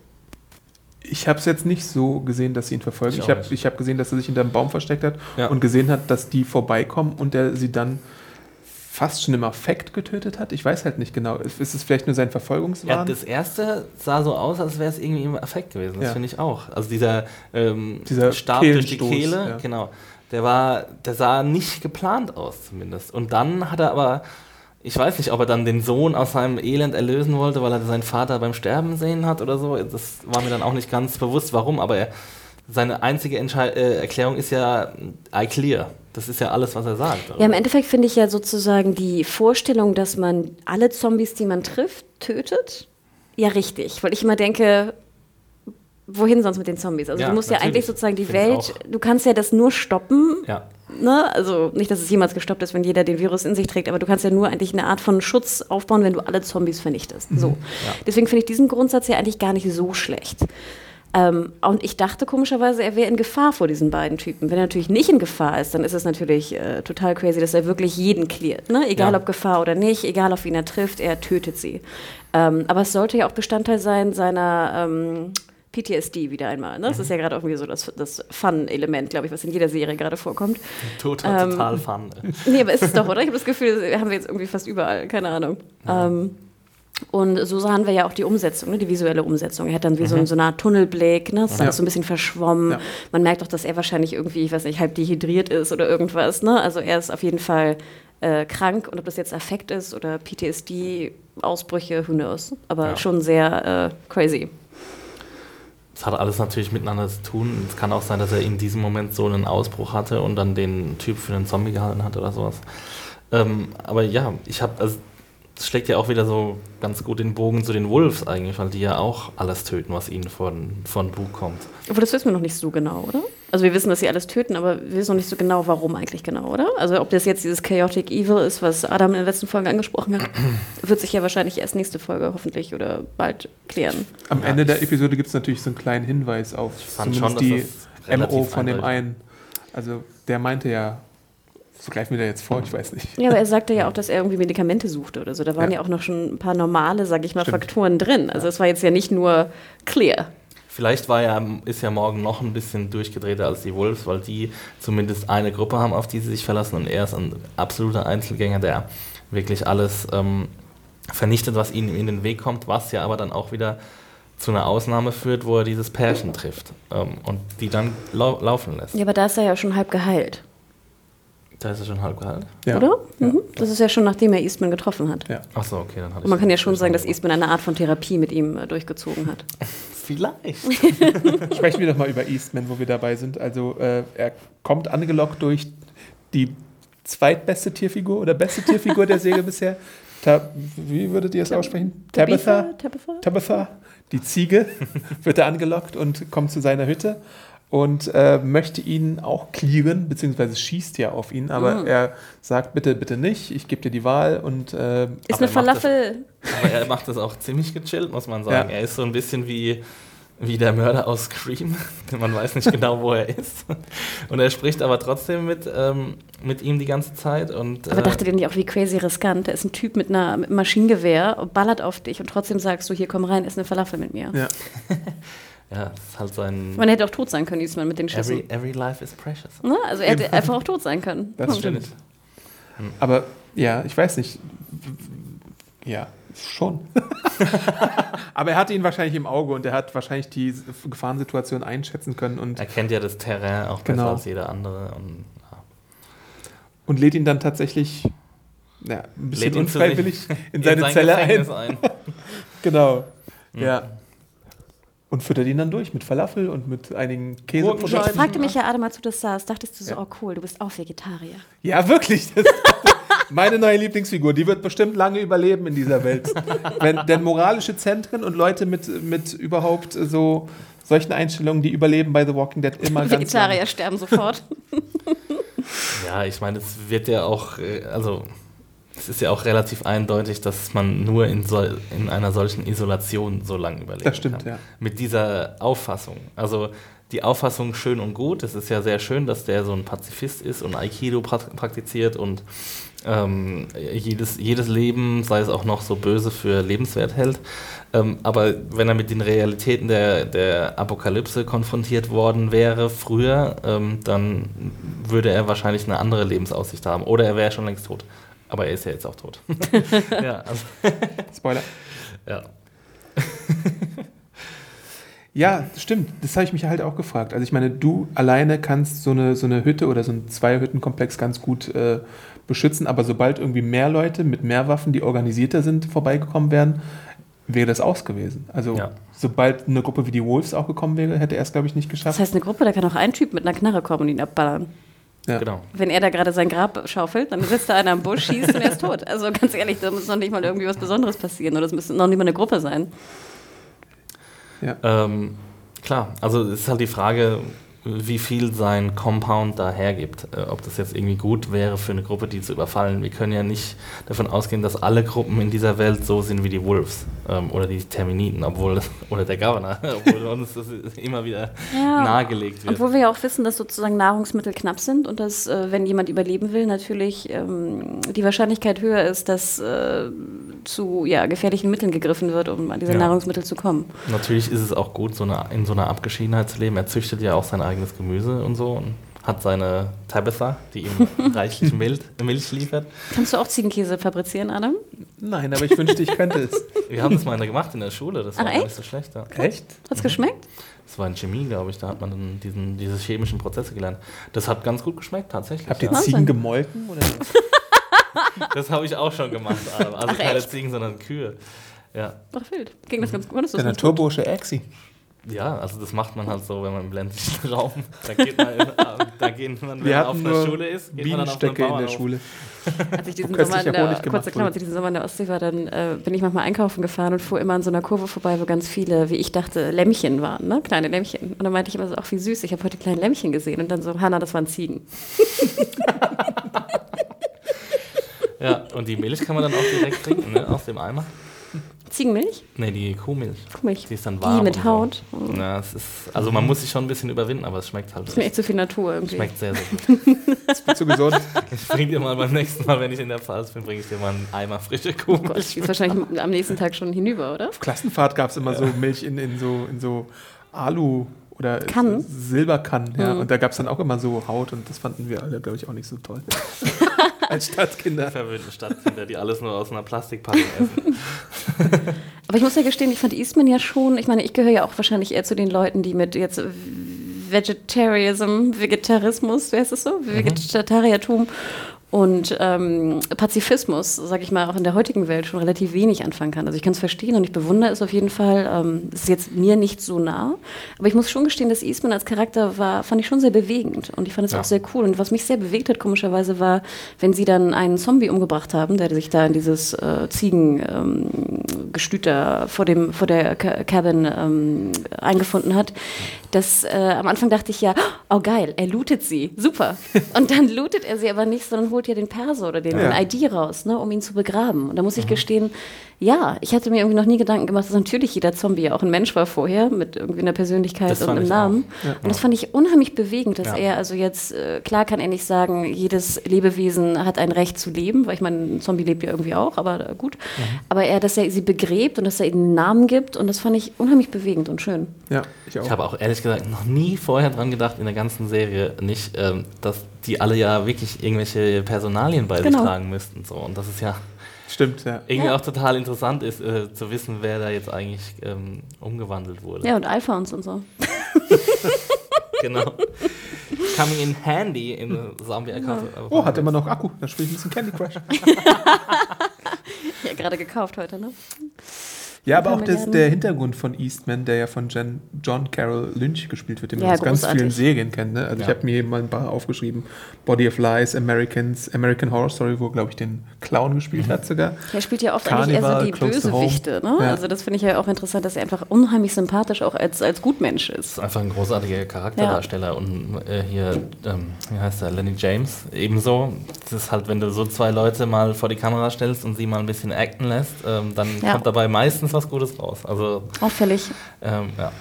Ich habe es jetzt nicht so gesehen, dass sie ihn verfolgen. Ich Ich habe hab gesehen, dass er sich hinter einem Baum versteckt hat Ja. und gesehen hat, dass die vorbeikommen und er sie dann fast schon im Affekt getötet hat. Ich weiß halt nicht genau. Ist es vielleicht nur sein Ja, Verfolgungswahn? das erste sah so aus, als wäre es irgendwie im Affekt gewesen. Das Ja. finde ich auch. Also dieser, ähm, Dieser Stab durch die Kehle, ja. genau. Der war, der sah nicht geplant aus zumindest. Und dann hat er aber, ich weiß nicht, ob er dann den Sohn aus seinem Elend erlösen wollte, weil er seinen Vater beim Sterben sehen hat oder so. Das war mir dann auch nicht ganz bewusst, warum. Aber er, seine einzige Entschei äh, Erklärung ist ja I clear. Das ist ja alles, was er sagt. Ja, im Endeffekt finde ich ja sozusagen die Vorstellung, dass man alle Zombies, die man trifft, tötet, ja richtig. Weil ich immer denke, wohin sonst mit den Zombies? Also Ja, du musst ja eigentlich sozusagen die Welt, du kannst ja das nur stoppen, ja. ne? Also nicht, dass es jemals gestoppt ist, wenn jeder den Virus in sich trägt, aber du kannst ja nur eigentlich eine Art von Schutz aufbauen, wenn du alle Zombies vernichtest. So. Ja. Deswegen finde ich diesen Grundsatz ja eigentlich gar nicht so schlecht. Ähm, und ich dachte komischerweise, er wäre in Gefahr vor diesen beiden Typen. Wenn er natürlich nicht in Gefahr ist, dann ist es natürlich äh, total crazy, dass er wirklich jeden cleart. Ne? Egal Ja. ob Gefahr oder nicht, egal auf wen er trifft, er tötet sie. Ähm, aber es sollte ja auch Bestandteil sein seiner ähm, PTSD wieder einmal. Ne? Das ist ja gerade irgendwie so das, das Fun-Element, glaube ich, was in jeder Serie gerade vorkommt. Total, Ähm, total fun. Nee, aber ist es doch, oder? Ich habe das Gefühl, das haben wir jetzt irgendwie fast überall, keine Ahnung. Ähm, und so sahen wir ja auch die Umsetzung, ne, die visuelle Umsetzung. Er hat dann wie so, ein- so eine Art Tunnelblick, ne? es ist Ja. alles so ein bisschen verschwommen. Ja. Man merkt auch, dass er wahrscheinlich irgendwie, ich weiß nicht, halb dehydriert ist oder irgendwas. Ne? Also er ist auf jeden Fall äh, krank und ob das jetzt Affekt ist oder PTSD-Ausbrüche, who knows. Aber Ja. schon sehr äh, crazy. Es hat alles natürlich miteinander zu tun. Es kann auch sein, dass er in diesem Moment so einen Ausbruch hatte und dann den Typ für einen Zombie gehalten hat oder sowas. Ähm, aber ja, ich habe, also das schlägt ja auch wieder so ganz gut den Bogen zu den Wolves eigentlich, weil die ja auch alles töten, was ihnen von, von Bug kommt. Obwohl, das wissen wir noch nicht so genau, oder? Also wir wissen, dass sie alles töten, aber wir wissen noch nicht so genau, warum eigentlich genau, oder? Also ob das jetzt dieses Chaotic Evil ist, was Adam in der letzten Folge angesprochen hat, wird sich ja wahrscheinlich erst nächste Folge hoffentlich oder bald klären. Am Ja, Ende der Episode gibt es natürlich so einen kleinen Hinweis auf zumindest schon, die MO von dem einen. Also der meinte ja, so greifen wir da jetzt vor, ich weiß nicht. Ja, aber er sagte ja auch, dass er irgendwie Medikamente suchte oder so. Da waren ja, Ja. auch noch schon ein paar normale, sag ich mal, Stimmt. Faktoren drin. Also es war jetzt ja nicht nur clear. Vielleicht war ja, ist ja morgen noch ein bisschen durchgedrehter als die Wolves, weil die zumindest eine Gruppe haben, auf die sie sich verlassen und er ist ein absoluter Einzelgänger, der wirklich alles ähm, vernichtet, was ihnen in den Weg kommt, was ja aber dann auch wieder zu einer Ausnahme führt, wo er dieses Pärchen trifft ähm, und die dann lau laufen lässt. Ja, aber da ist er ja schon halb geheilt. Da ist er schon halb gehalten. Ja. Oder? Mhm. Das ist ja schon nachdem er Eastman getroffen hat. Ja. Achso, okay, dann hatte Und man kann ja schon sagen, dass Eastman. Eastman eine Art von Therapie mit ihm äh, durchgezogen hat. Vielleicht. Sprechen wir doch mal über Eastman, wo wir dabei sind. Also äh, er kommt angelockt durch die zweitbeste Tierfigur oder beste Tierfigur der Serie bisher. Ta wie würdet ihr es aussprechen? Tabitha? Tabitha? Tabitha, die Ziege, wird er angelockt und kommt zu seiner Hütte und äh, möchte ihn auch clearen, beziehungsweise schießt ja auf ihn, aber Mhm. er sagt, bitte, bitte nicht, ich gebe dir die Wahl und äh, Ist eine er macht Falafel. Aber er macht das auch ziemlich gechillt, muss man sagen. Ja. Er ist so ein bisschen wie, wie der Mörder aus Scream. Man weiß nicht genau, wo er ist. Und er spricht aber trotzdem mit, ähm, mit ihm die ganze Zeit. Und, Aber äh, dachtet ihr nicht auch, wie crazy riskant? Da ist ein Typ mit, einer, mit einem Maschinengewehr, ballert auf dich und trotzdem sagst du, hier komm rein, ist eine Falafel mit mir. ja. ja, ist halt sein. Man hätte auch tot sein können, diesmal mit den Schüssen. Every, every life is precious. Ne? Also er hätte einfach auch tot sein können. Das Hm. stimmt. Aber ja, ich weiß nicht. Ja, schon. Aber er hatte ihn wahrscheinlich im Auge und er hat wahrscheinlich die Gefahrensituation einschätzen können und, Er kennt ja das Terrain auch besser Genau. als jeder andere. Und, ja. und lädt ihn dann tatsächlich ja, ein bisschen Lädt unfreiwillig in seine sein Zelle ein. Ein. Genau. Mhm. Ja. Und füttert ihn dann durch mit Falafel und mit einigen Ich Käseprodukten. fragte mich ja, Adam, als du das sahst, dachtest du so, oh cool, du bist auch Vegetarier. Ja, wirklich. Das meine neue Lieblingsfigur, die wird bestimmt lange überleben in dieser Welt. Wenn, denn moralische Zentren und Leute mit, mit überhaupt so solchen Einstellungen, die überleben bei The Walking Dead immer ganz Vegetarier sterben sofort. Ja, ich meine, es wird ja auch, äh, also es ist ja auch relativ eindeutig, dass man nur in, sol in einer solchen Isolation so lange überleben Das stimmt, kann. ja. Mit dieser Auffassung. Also die Auffassung schön und gut. Es ist ja sehr schön, dass der so ein Pazifist ist und Aikido pra- praktiziert und ähm, jedes, jedes Leben, sei es auch noch so böse, für lebenswert hält. Ähm, aber wenn er mit den Realitäten der, der Apokalypse konfrontiert worden wäre früher, ähm, dann würde er wahrscheinlich eine andere Lebensaussicht haben. Oder er wäre schon längst tot. Aber er ist ja jetzt auch tot. ja, also, Spoiler. ja. Ja, stimmt. Das habe ich mich halt auch gefragt. Also ich meine, du alleine kannst so eine, so eine Hütte oder so einen Zweihüttenkomplex ganz gut äh, beschützen, aber sobald irgendwie mehr Leute mit mehr Waffen, die organisierter sind, vorbeigekommen wären, wäre das aus gewesen. Also Ja. sobald eine Gruppe wie die Wolves auch gekommen wäre, hätte er es, glaube ich, nicht Das geschafft. heißt, eine Gruppe, da kann auch ein Typ mit einer Knarre kommen und ihn abballern. Ja. Genau. Wenn er da gerade sein Grab schaufelt, dann sitzt da einer am Busch, schießt und er ist tot. Also ganz ehrlich, da muss noch nicht mal irgendwie was Besonderes passieren oder es müsste noch nicht mal eine Gruppe sein. Ähm, klar, also es ist halt die Frage, wie viel sein Compound da hergibt. Äh, ob das jetzt irgendwie gut wäre für eine Gruppe, die zu überfallen. Wir können ja nicht davon ausgehen, dass alle Gruppen in dieser Welt so sind wie die Wolves ähm, oder die Terminiten, obwohl oder der Governor, obwohl uns das immer wieder Ja. nahegelegt wird. Obwohl wir ja auch wissen, dass sozusagen Nahrungsmittel knapp sind und dass, äh, wenn jemand überleben will, natürlich ähm, die Wahrscheinlichkeit höher ist, dass äh, zu ja, gefährlichen Mitteln gegriffen wird, um an diese Ja. Nahrungsmittel zu kommen. Natürlich ist es auch gut, so eine, in so einer Abgeschiedenheit zu leben. Er züchtet ja auch sein eigenes Gemüse und so und hat seine Tabitha, die ihm reichlich Milch, Milch liefert. Kannst du auch Ziegenkäse fabrizieren, Adam? Nein, aber ich wünschte, ich könnte es. Wir haben das mal gemacht in der Schule, das war Ach, gar nicht echt? so schlecht. Ja. Echt? Hat's geschmeckt? Das war in Chemie, glaube ich, da hat man dann diesen, diese chemischen Prozesse gelernt. Das hat ganz gut geschmeckt, tatsächlich. Habt ihr ja. Ziegen gemolken? Oder? Das habe ich auch schon gemacht, Adam. Also Ach, keine echt? Ziegen, sondern Kühe. Ja. Ach, wild. Ging das ganz gut? Das ganz gut? Naturbursche Exi. Ja, also das macht man halt so, wenn man im ländlichen Raum, da geht man, da geht man wenn Wir man auf hatten einer nur Schule ist, geht man dann auf einen Bienenstöcke in der. Schule. Als ich diesen Sommer in der, kurze Klammer, als ich diesen Sommer in der Ostsee war, dann äh, bin ich manchmal einkaufen gefahren und fuhr immer an so einer Kurve vorbei, wo ganz viele, wie ich dachte, Lämmchen waren, ne? kleine Lämmchen. Und dann meinte ich immer so, ach wie süß, ich habe heute kleine Lämmchen gesehen. Und dann so, Hanna, das waren Ziegen. Ja, und die Milch kann man dann auch direkt trinken, ne, aus dem Eimer. Ziegenmilch? Ne, die Kuhmilch. Kuhmilch. Die ist dann warm. Die mit Haut. So. Ja, es ist, also man muss sich schon ein bisschen überwinden, aber es schmeckt halt. Das ist mir echt zu viel Natur irgendwie. Schmeckt sehr, sehr gut. Ist zu gesund. Ich bring dir mal beim nächsten Mal, wenn ich in der Pfalz bin, bringe ich dir mal einen Eimer frische Oh Kuh. Gott, ich bin wahrscheinlich am nächsten Tag schon hinüber, oder? Auf Klassenfahrt gab es immer so Milch in, in, so, in so Alu oder Kannen? Silberkannen. Ja. Mhm. Und da gab es dann auch immer so Haut und das fanden wir alle, glaube ich, auch nicht so toll. Als Stadtkinder. Verwöhnte Stadtkinder, die alles nur aus einer Plastikpackung essen. Aber ich muss ja gestehen, ich fand Eastman ja schon, ich meine, ich gehöre ja auch wahrscheinlich eher zu den Leuten, die mit jetzt Vegetarianism, Vegetarismus, wer ist es so? Mhm. Vegetariatum und ähm, Pazifismus, sage ich mal, auch in der heutigen Welt schon relativ wenig anfangen kann. Also ich kann es verstehen und ich bewundere es auf jeden Fall. Ähm, es ist jetzt mir nicht so nah, aber ich muss schon gestehen, dass Eastman als Charakter war, fand ich schon sehr bewegend und ich fand es Ja. auch sehr cool. Und was mich sehr bewegt hat, komischerweise, war, wenn sie dann einen Zombie umgebracht haben, der sich da in dieses äh, Ziegengestüt da vor, dem, vor der Ca- Cabin ähm, eingefunden hat, dass äh, am Anfang dachte ich ja, oh geil, er lootet sie, super. Und dann lootet er sie aber nicht, sondern holt ja den Perso oder den, Ja. den ID raus, ne, um ihn zu begraben. Und da muss ich gestehen, ja, ich hatte mir irgendwie noch nie Gedanken gemacht, dass natürlich jeder Zombie ja auch ein Mensch war vorher, mit irgendwie einer Persönlichkeit Das und einem Namen. Ja. Und das fand ich unheimlich bewegend, dass Ja. er also jetzt, äh, klar kann er nicht sagen, jedes Lebewesen hat ein Recht zu leben, weil ich meine, ein Zombie lebt ja irgendwie auch, aber äh, gut. Aber er, dass er sie begräbt und dass er ihnen einen Namen gibt und das fand ich unheimlich bewegend und schön. Ja, ich auch. Ich habe auch ehrlich gesagt noch nie vorher dran gedacht, in der ganzen Serie nicht, ähm, dass die alle ja wirklich irgendwelche Personalien bei Genau. sich tragen müssten. So. Und das ist ja Stimmt, ja. irgendwie Ja. auch total interessant ist, äh, zu wissen, wer da jetzt eigentlich ähm, umgewandelt wurde. Ja, und Alphons und so. Genau. Coming in handy in Zombie Oh, hat immer noch Akku. Dann spiele ich ein bisschen Candy Crush. Ja, gerade gekauft heute, ne? Ja, aber auch das, der Hintergrund von Eastman, der ja von Jen, John Carroll Lynch gespielt wird, den man Ja, aus ganz vielen Serien kennt. Ne? Also ich Ja. habe mir hier mal ein paar aufgeschrieben. Body of Lies, Americans, American Horror Story, wo, glaube ich, den Clown gespielt hat sogar. Er spielt ja oft eigentlich eher so Carnival, die Bösewichte, ne? Ja. Also das finde ich ja auch interessant, dass er einfach unheimlich sympathisch auch als, als Gutmensch ist. einfach ein großartiger Charakterdarsteller und äh, hier, ähm, wie heißt er, Lenny James, ebenso. Das ist halt, wenn du so zwei Leute mal vor die Kamera stellst und sie mal ein bisschen acten lässt, ähm, dann Ja. kommt dabei meistens was Gutes raus. Also, Auffällig. ähm, ja.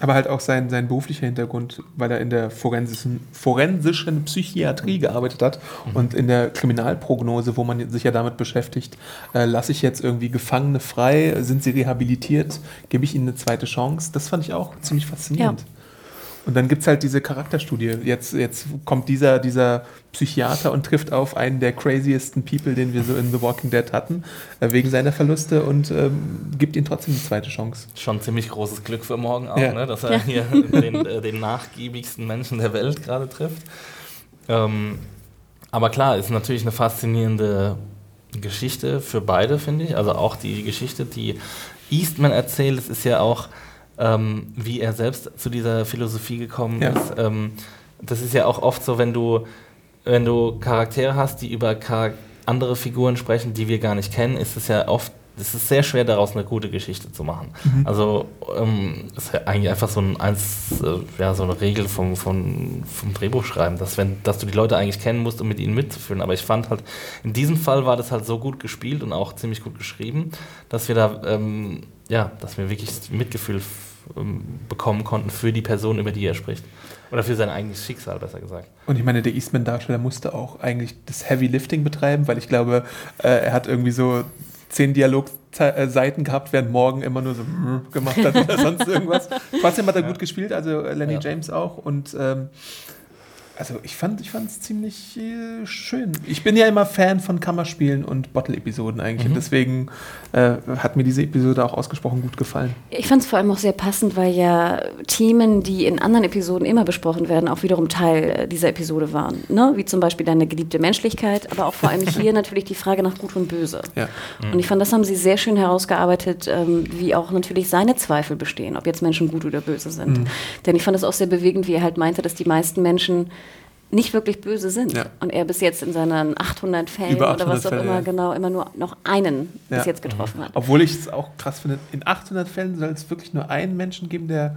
Aber halt auch sein, sein beruflicher Hintergrund, weil er in der forensischen, forensischen Psychiatrie gearbeitet hat und in der Kriminalprognose, wo man sich ja damit beschäftigt, äh, lasse ich jetzt irgendwie Gefangene frei, sind sie rehabilitiert, gebe ich ihnen eine zweite Chance. Das fand ich auch ziemlich faszinierend. Ja. Und dann gibt es halt diese Charakterstudie. Jetzt, jetzt kommt dieser, dieser Psychiater und trifft auf einen der craziesten People, den wir so in The Walking Dead hatten, äh, wegen seiner Verluste und ähm, gibt ihm trotzdem eine zweite Chance. Schon ziemlich großes Glück für morgen auch, Ja. ne? dass er hier den, äh, den nachgiebigsten Menschen der Welt gerade trifft. Ähm, aber klar, ist natürlich eine faszinierende Geschichte für beide, finde ich. Also auch die Geschichte, die Eastman erzählt, es ist ja auch, ähm, wie er selbst zu dieser Philosophie gekommen Ja. ist. Ähm, das ist ja auch oft so, wenn du, wenn du Charaktere hast, die über Char andere Figuren sprechen, die wir gar nicht kennen, ist es ja oft, es ist sehr schwer daraus eine gute Geschichte zu machen. Also ähm, ist ja eigentlich einfach so, ein, eins, äh, ja, so eine Regel vom, vom, vom Drehbuchschreiben, dass, wenn, dass du die Leute eigentlich kennen musst, um mit ihnen mitzufühlen. Aber ich fand halt, in diesem Fall war das halt so gut gespielt und auch ziemlich gut geschrieben, dass wir da, ähm, ja, dass wir wirklich Mitgefühl ähm, bekommen konnten für die Person, über die er spricht. Oder für sein eigenes Schicksal, besser gesagt. Und ich meine, der Eastman-Darsteller musste auch eigentlich das Heavy Lifting betreiben, weil ich glaube, äh, er hat irgendwie so zehn Dialogseiten gehabt, während morgen immer nur so mm, gemacht hat oder sonst irgendwas. Trotzdem hat er gut gespielt, also Lenny Ja. James auch. Und ähm, also ich fand ich es ziemlich äh, schön. Ich bin ja immer Fan von Kammerspielen und Bottle-Episoden eigentlich. Und deswegen äh, hat mir diese Episode auch ausgesprochen gut gefallen. Ich fand es vor allem auch sehr passend, weil ja Themen, die in anderen Episoden immer besprochen werden, auch wiederum Teil äh, dieser Episode waren. Ne? Wie zum Beispiel deine geliebte Menschlichkeit, aber auch vor allem hier natürlich die Frage nach Gut und Böse. Ja. Und ich fand, das haben sie sehr schön herausgearbeitet, ähm, wie auch natürlich seine Zweifel bestehen, ob jetzt Menschen gut oder böse sind. Mhm. Denn ich fand es auch sehr bewegend, wie er halt meinte, dass die meisten Menschen nicht wirklich böse sind. Ja. Und er bis jetzt in seinen 800 Fällen Über oder 800 was auch Fälle, immer ja. genau immer nur noch einen bis Ja. jetzt getroffen hat. Obwohl ich es auch krass finde, in 800 Fällen soll es wirklich nur einen Menschen geben, der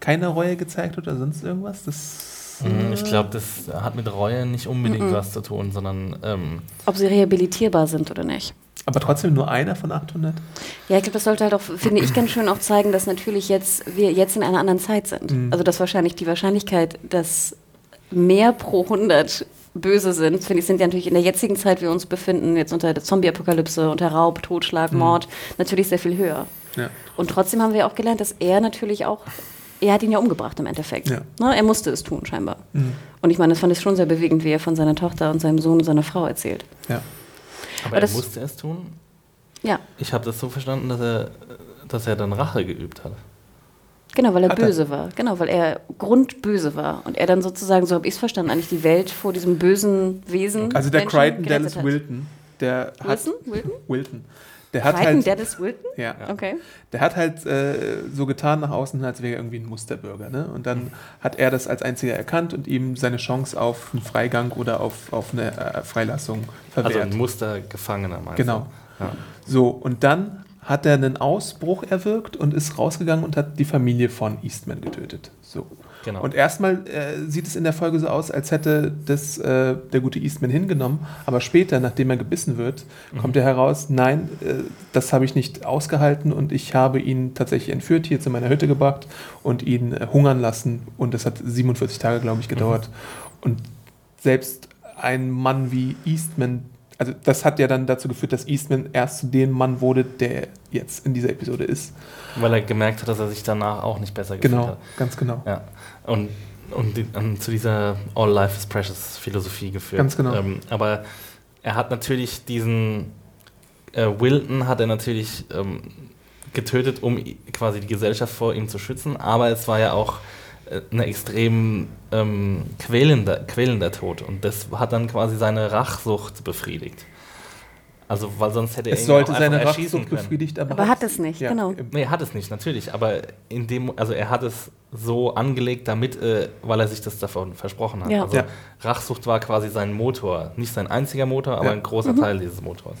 keine Reue gezeigt hat oder sonst irgendwas. Das Mhm, Ich glaube, das hat mit Reue nicht unbedingt was zu tun, sondern ähm, Ob sie rehabilitierbar sind oder nicht. aber trotzdem nur einer von 800. Ja, ich glaube, das sollte halt auch, finde ich, ganz schön auch zeigen, dass natürlich jetzt wir jetzt in einer anderen Zeit sind. Mhm. Also dass wahrscheinlich die Wahrscheinlichkeit, dass mehr pro 100 böse sind, finde ich, sind ja natürlich in der jetzigen Zeit, wie wir uns befinden, jetzt unter der Zombie-Apokalypse, unter Raub, Totschlag, Mhm. Mord, natürlich sehr viel höher. Ja. Und trotzdem haben wir auch gelernt, dass er natürlich auch, er hat ihn ja umgebracht im Endeffekt. Ja. Ne, er musste es tun, scheinbar. Mhm. Und ich meine, das fand ich schon sehr bewegend, wie er von seiner Tochter und seinem Sohn und seiner Frau erzählt. ja. aber Aber er das- musste es tun. Ja, Ich habe das so verstanden, dass er, dass er dann Rache geübt hat. Genau, weil er Hat er. böse war. Genau, weil er grundböse war. Und er dann sozusagen, so habe ich es verstanden, eigentlich die Welt vor diesem bösen Wesen. Also der Menschen Crichton Dallas hat. Wilton, der hat Wilson? Wilton? Wilton. Der hat Crichton halt, Dallas Wilton? ja, Okay. der hat halt äh, so getan nach außen, als wäre er irgendwie ein Musterbürger. Ne? Und dann hat er das als einziger erkannt und ihm seine Chance auf einen Freigang oder auf, auf eine äh, Freilassung Also verwehrt. ein Mustergefangener meinst Genau. Ja. So, und dann hat er einen Ausbruch erwirkt und ist rausgegangen und hat die Familie von Eastman getötet. So. Genau. Und erstmal äh, sieht es in der Folge so aus, als hätte das äh, der gute Eastman hingenommen, aber später, nachdem er gebissen wird, Mhm. kommt er heraus, nein, äh, das habe ich nicht ausgehalten und ich habe ihn tatsächlich entführt, hier zu meiner Hütte gebracht und ihn äh, hungern lassen und das hat 47 Tage, glaube ich, gedauert. Und selbst ein Mann wie Eastman, also das hat ja dann dazu geführt, dass Eastman erst zu dem Mann wurde, der jetzt in dieser Episode ist. Weil er gemerkt hat, dass er sich danach auch nicht besser gefühlt Genau, hat. ganz genau. Ja. Und, und, und zu dieser All Life is Precious Philosophie geführt. Ganz genau. Ähm, aber er hat natürlich diesen äh, Wilton hat er natürlich ähm, getötet, um quasi die Gesellschaft vor ihm zu schützen. Aber es war ja auch ein extrem ähm, quälender, quälender Tod. Und das hat dann quasi seine Rachsucht befriedigt. Also, weil sonst hätte er Es sollte auch seine Rachsucht befriedigt, aber, Aber hat es nicht, genau. im- Nee, er hat es nicht, natürlich. Aber in dem, also er hat es so angelegt, damit, äh, weil er sich das davon versprochen hat. Ja. Also Ja. Rachsucht war quasi sein Motor. Nicht sein einziger Motor, aber Ja. ein großer Mhm. Teil dieses Motors.